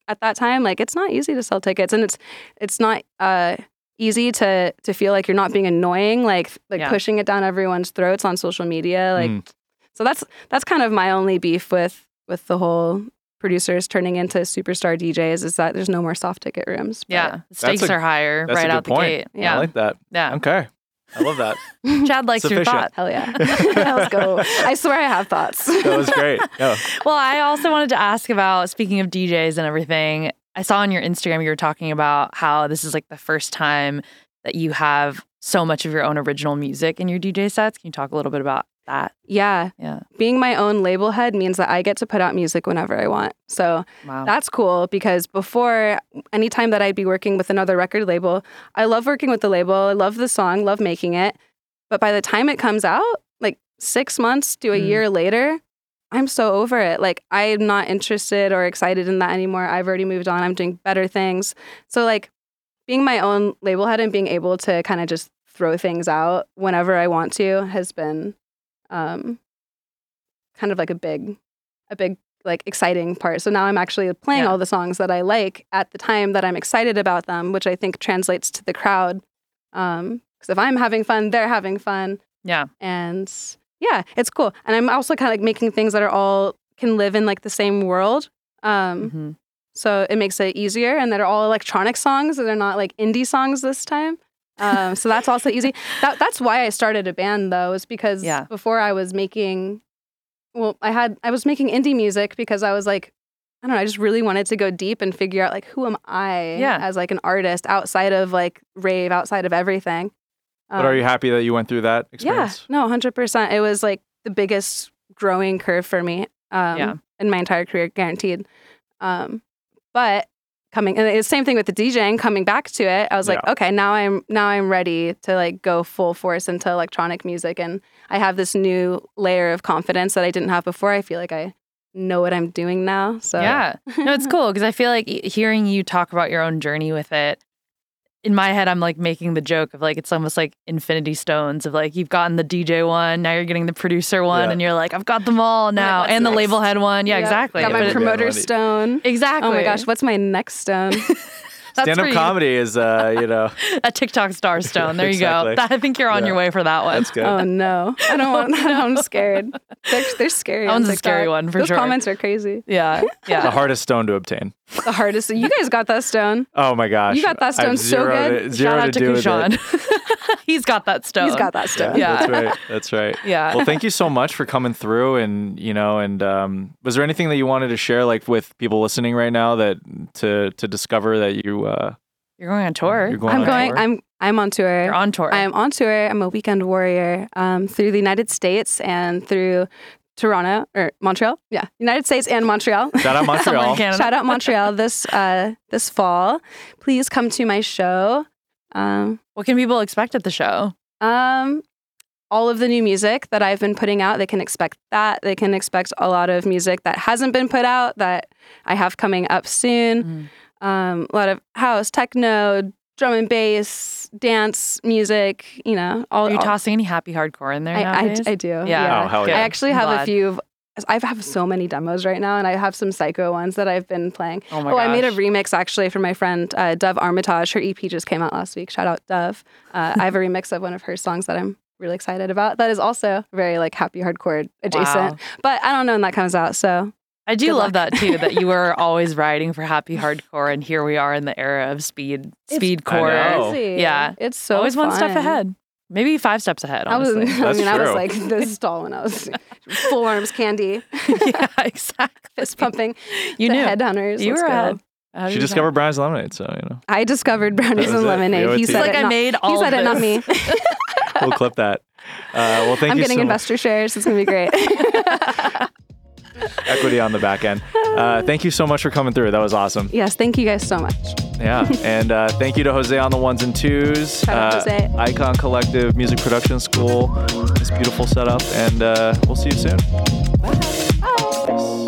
at that time like it's not easy to sell tickets and it's it's not uh easy to to feel like you're not being annoying like like Yeah. pushing it down everyone's throats on social media like Mm. so that's that's kind of my only beef with with the whole producers turning into superstar DJs is that there's no more soft ticket rooms But- yeah. The stakes a- are higher right a good out the gate. Yeah. I like that. Yeah. Okay. I love that. Chad likes your Sufficient. thought. hell yeah let's go I swear I have thoughts That was great. Yeah. Well, I also wanted to ask about speaking of DJs and everything. I saw on your Instagram you were talking about how this is like the first time that you have so much of your own original music in your DJ sets. Can you talk a little bit about that? yeah Yeah. being my own label head means that I get to put out music whenever I want. So Wow. that's cool because before, anytime that I'd be working with another record label, I love working with the label. I love the song, love making it. But by the time it comes out, like six months to a Mm. year later, I'm so over it. Like, I'm not interested or excited in that anymore. I've already moved on. I'm doing better things. So, like, being my own label head and being able to kind of just throw things out whenever I want to has been um, kind of like a big, a big like exciting part. So now I'm actually playing Yeah. all the songs that I like at the time that I'm excited about them, which I think translates to the crowd. Um, because if I'm having fun, they're having fun, yeah. and yeah, it's cool. And I'm also kind of like making things that are all can live in like the same world. Um, hmm so it makes it easier, and that are all electronic songs. They're not like indie songs this time. Um, so that's also easy. That, that's why I started a band, though, is because Yeah. before I was making, well, I had I was making indie music because I was like, I don't know, I just really wanted to go deep and figure out like who am I Yeah. as like an artist outside of like rave, outside of everything. But are Um, you happy that you went through that experience? yeah, no, hundred percent. It was like the biggest growing curve for me. Um, Yeah. in my entire career, guaranteed. Um, but coming and the same thing with the DJing. Coming back to it, I was like, Yeah. okay, now I'm now I'm ready to like go full force into electronic music, and I have this new layer of confidence that I didn't have before. I feel like I know what I'm doing now. So Yeah. No, it's cool because I feel like hearing you talk about your own journey with it. In my head, I'm like making the joke of like it's almost like Infinity Stones of like you've gotten the DJ one, now you're getting the producer one, Yeah. and you're like I've got them all now, what's and the next? label head one. Yeah, Yep. exactly. Got my it- promoter Yeah, stone. exactly. Oh my gosh, what's my next stone? That's Stand up where you- comedy is, uh, you know, a TikTok star stone. There you go. That, I think you're on Yeah. your way for that one. that's good. oh no, I don't want. that. I'm scared. They're, they're scary. That on one's a scary one for Those sure. comments are crazy. Yeah, yeah. the hardest stone to obtain. The hardest. You guys got that stone. Oh my gosh. You got that stone so good. To, zero Shout out to to do with it. Kushan. He's got that stone. He's got that stone. Yeah. That's right. That's right. Yeah. Well, thank you so much for coming through, and you know, and um, was there anything that you wanted to share, like with people listening right now, that to to discover that you uh, You're going on tour. You're going I'm on going. tour? I'm. I'm on tour. You're on tour. I'm on tour. I'm a weekend warrior um, through the United States and through Toronto or Montreal. Yeah, United States and Montreal. shout out Montreal? Canada. Shout out Montreal this uh, this fall. Please come to my show. Um, What can people expect at the show? um, all of the new music that I've been putting out, they can expect that. They can expect a lot of music that hasn't been put out that I have coming up soon. Mm. Um, a lot of house, techno, drum and bass, dance, music. You know, all. Are you all- tossing any happy hardcore in there I, I. I do. Yeah. Yeah. Oh, hell yeah. I actually have a few. I have so many demos right now, and I have some psycho ones that I've been playing. Oh my oh, I made a remix actually for my friend uh, Dove Armitage. Her EP just came out last week. Shout out Dove. Uh, I have a remix of one of her songs that I'm really excited about. That is also very like happy hardcore adjacent. Wow. But I don't know when that comes out. So I do Good love luck. that too. That you were always writing for happy hardcore, and here we are in the era of speed It's speedcore. crazy. Yeah. it's so always one step ahead, maybe five steps ahead. I was, Honestly, I That's mean, I was like this tall when I was full arms candy, yeah, exactly. fist pumping. You the knew Headhunterz. you Let's were go. ahead. Ahead She your discovered Brownies Brian's lemonade, so you know I discovered brownies and it. lemonade. He said. Like it, I not, made all he said of it, not me. we'll clip that. Uh, well, thank you. I'm getting so investor shares. It's gonna be great. equity on the back end. Uh, thank you so much for coming through. That was awesome. Yes, thank you guys so much. Yeah, and uh, thank you to Jose on the ones and twos. Uh, Icon Collective Music Production School. This beautiful setup, and uh, we'll see you soon. Bye. Bye.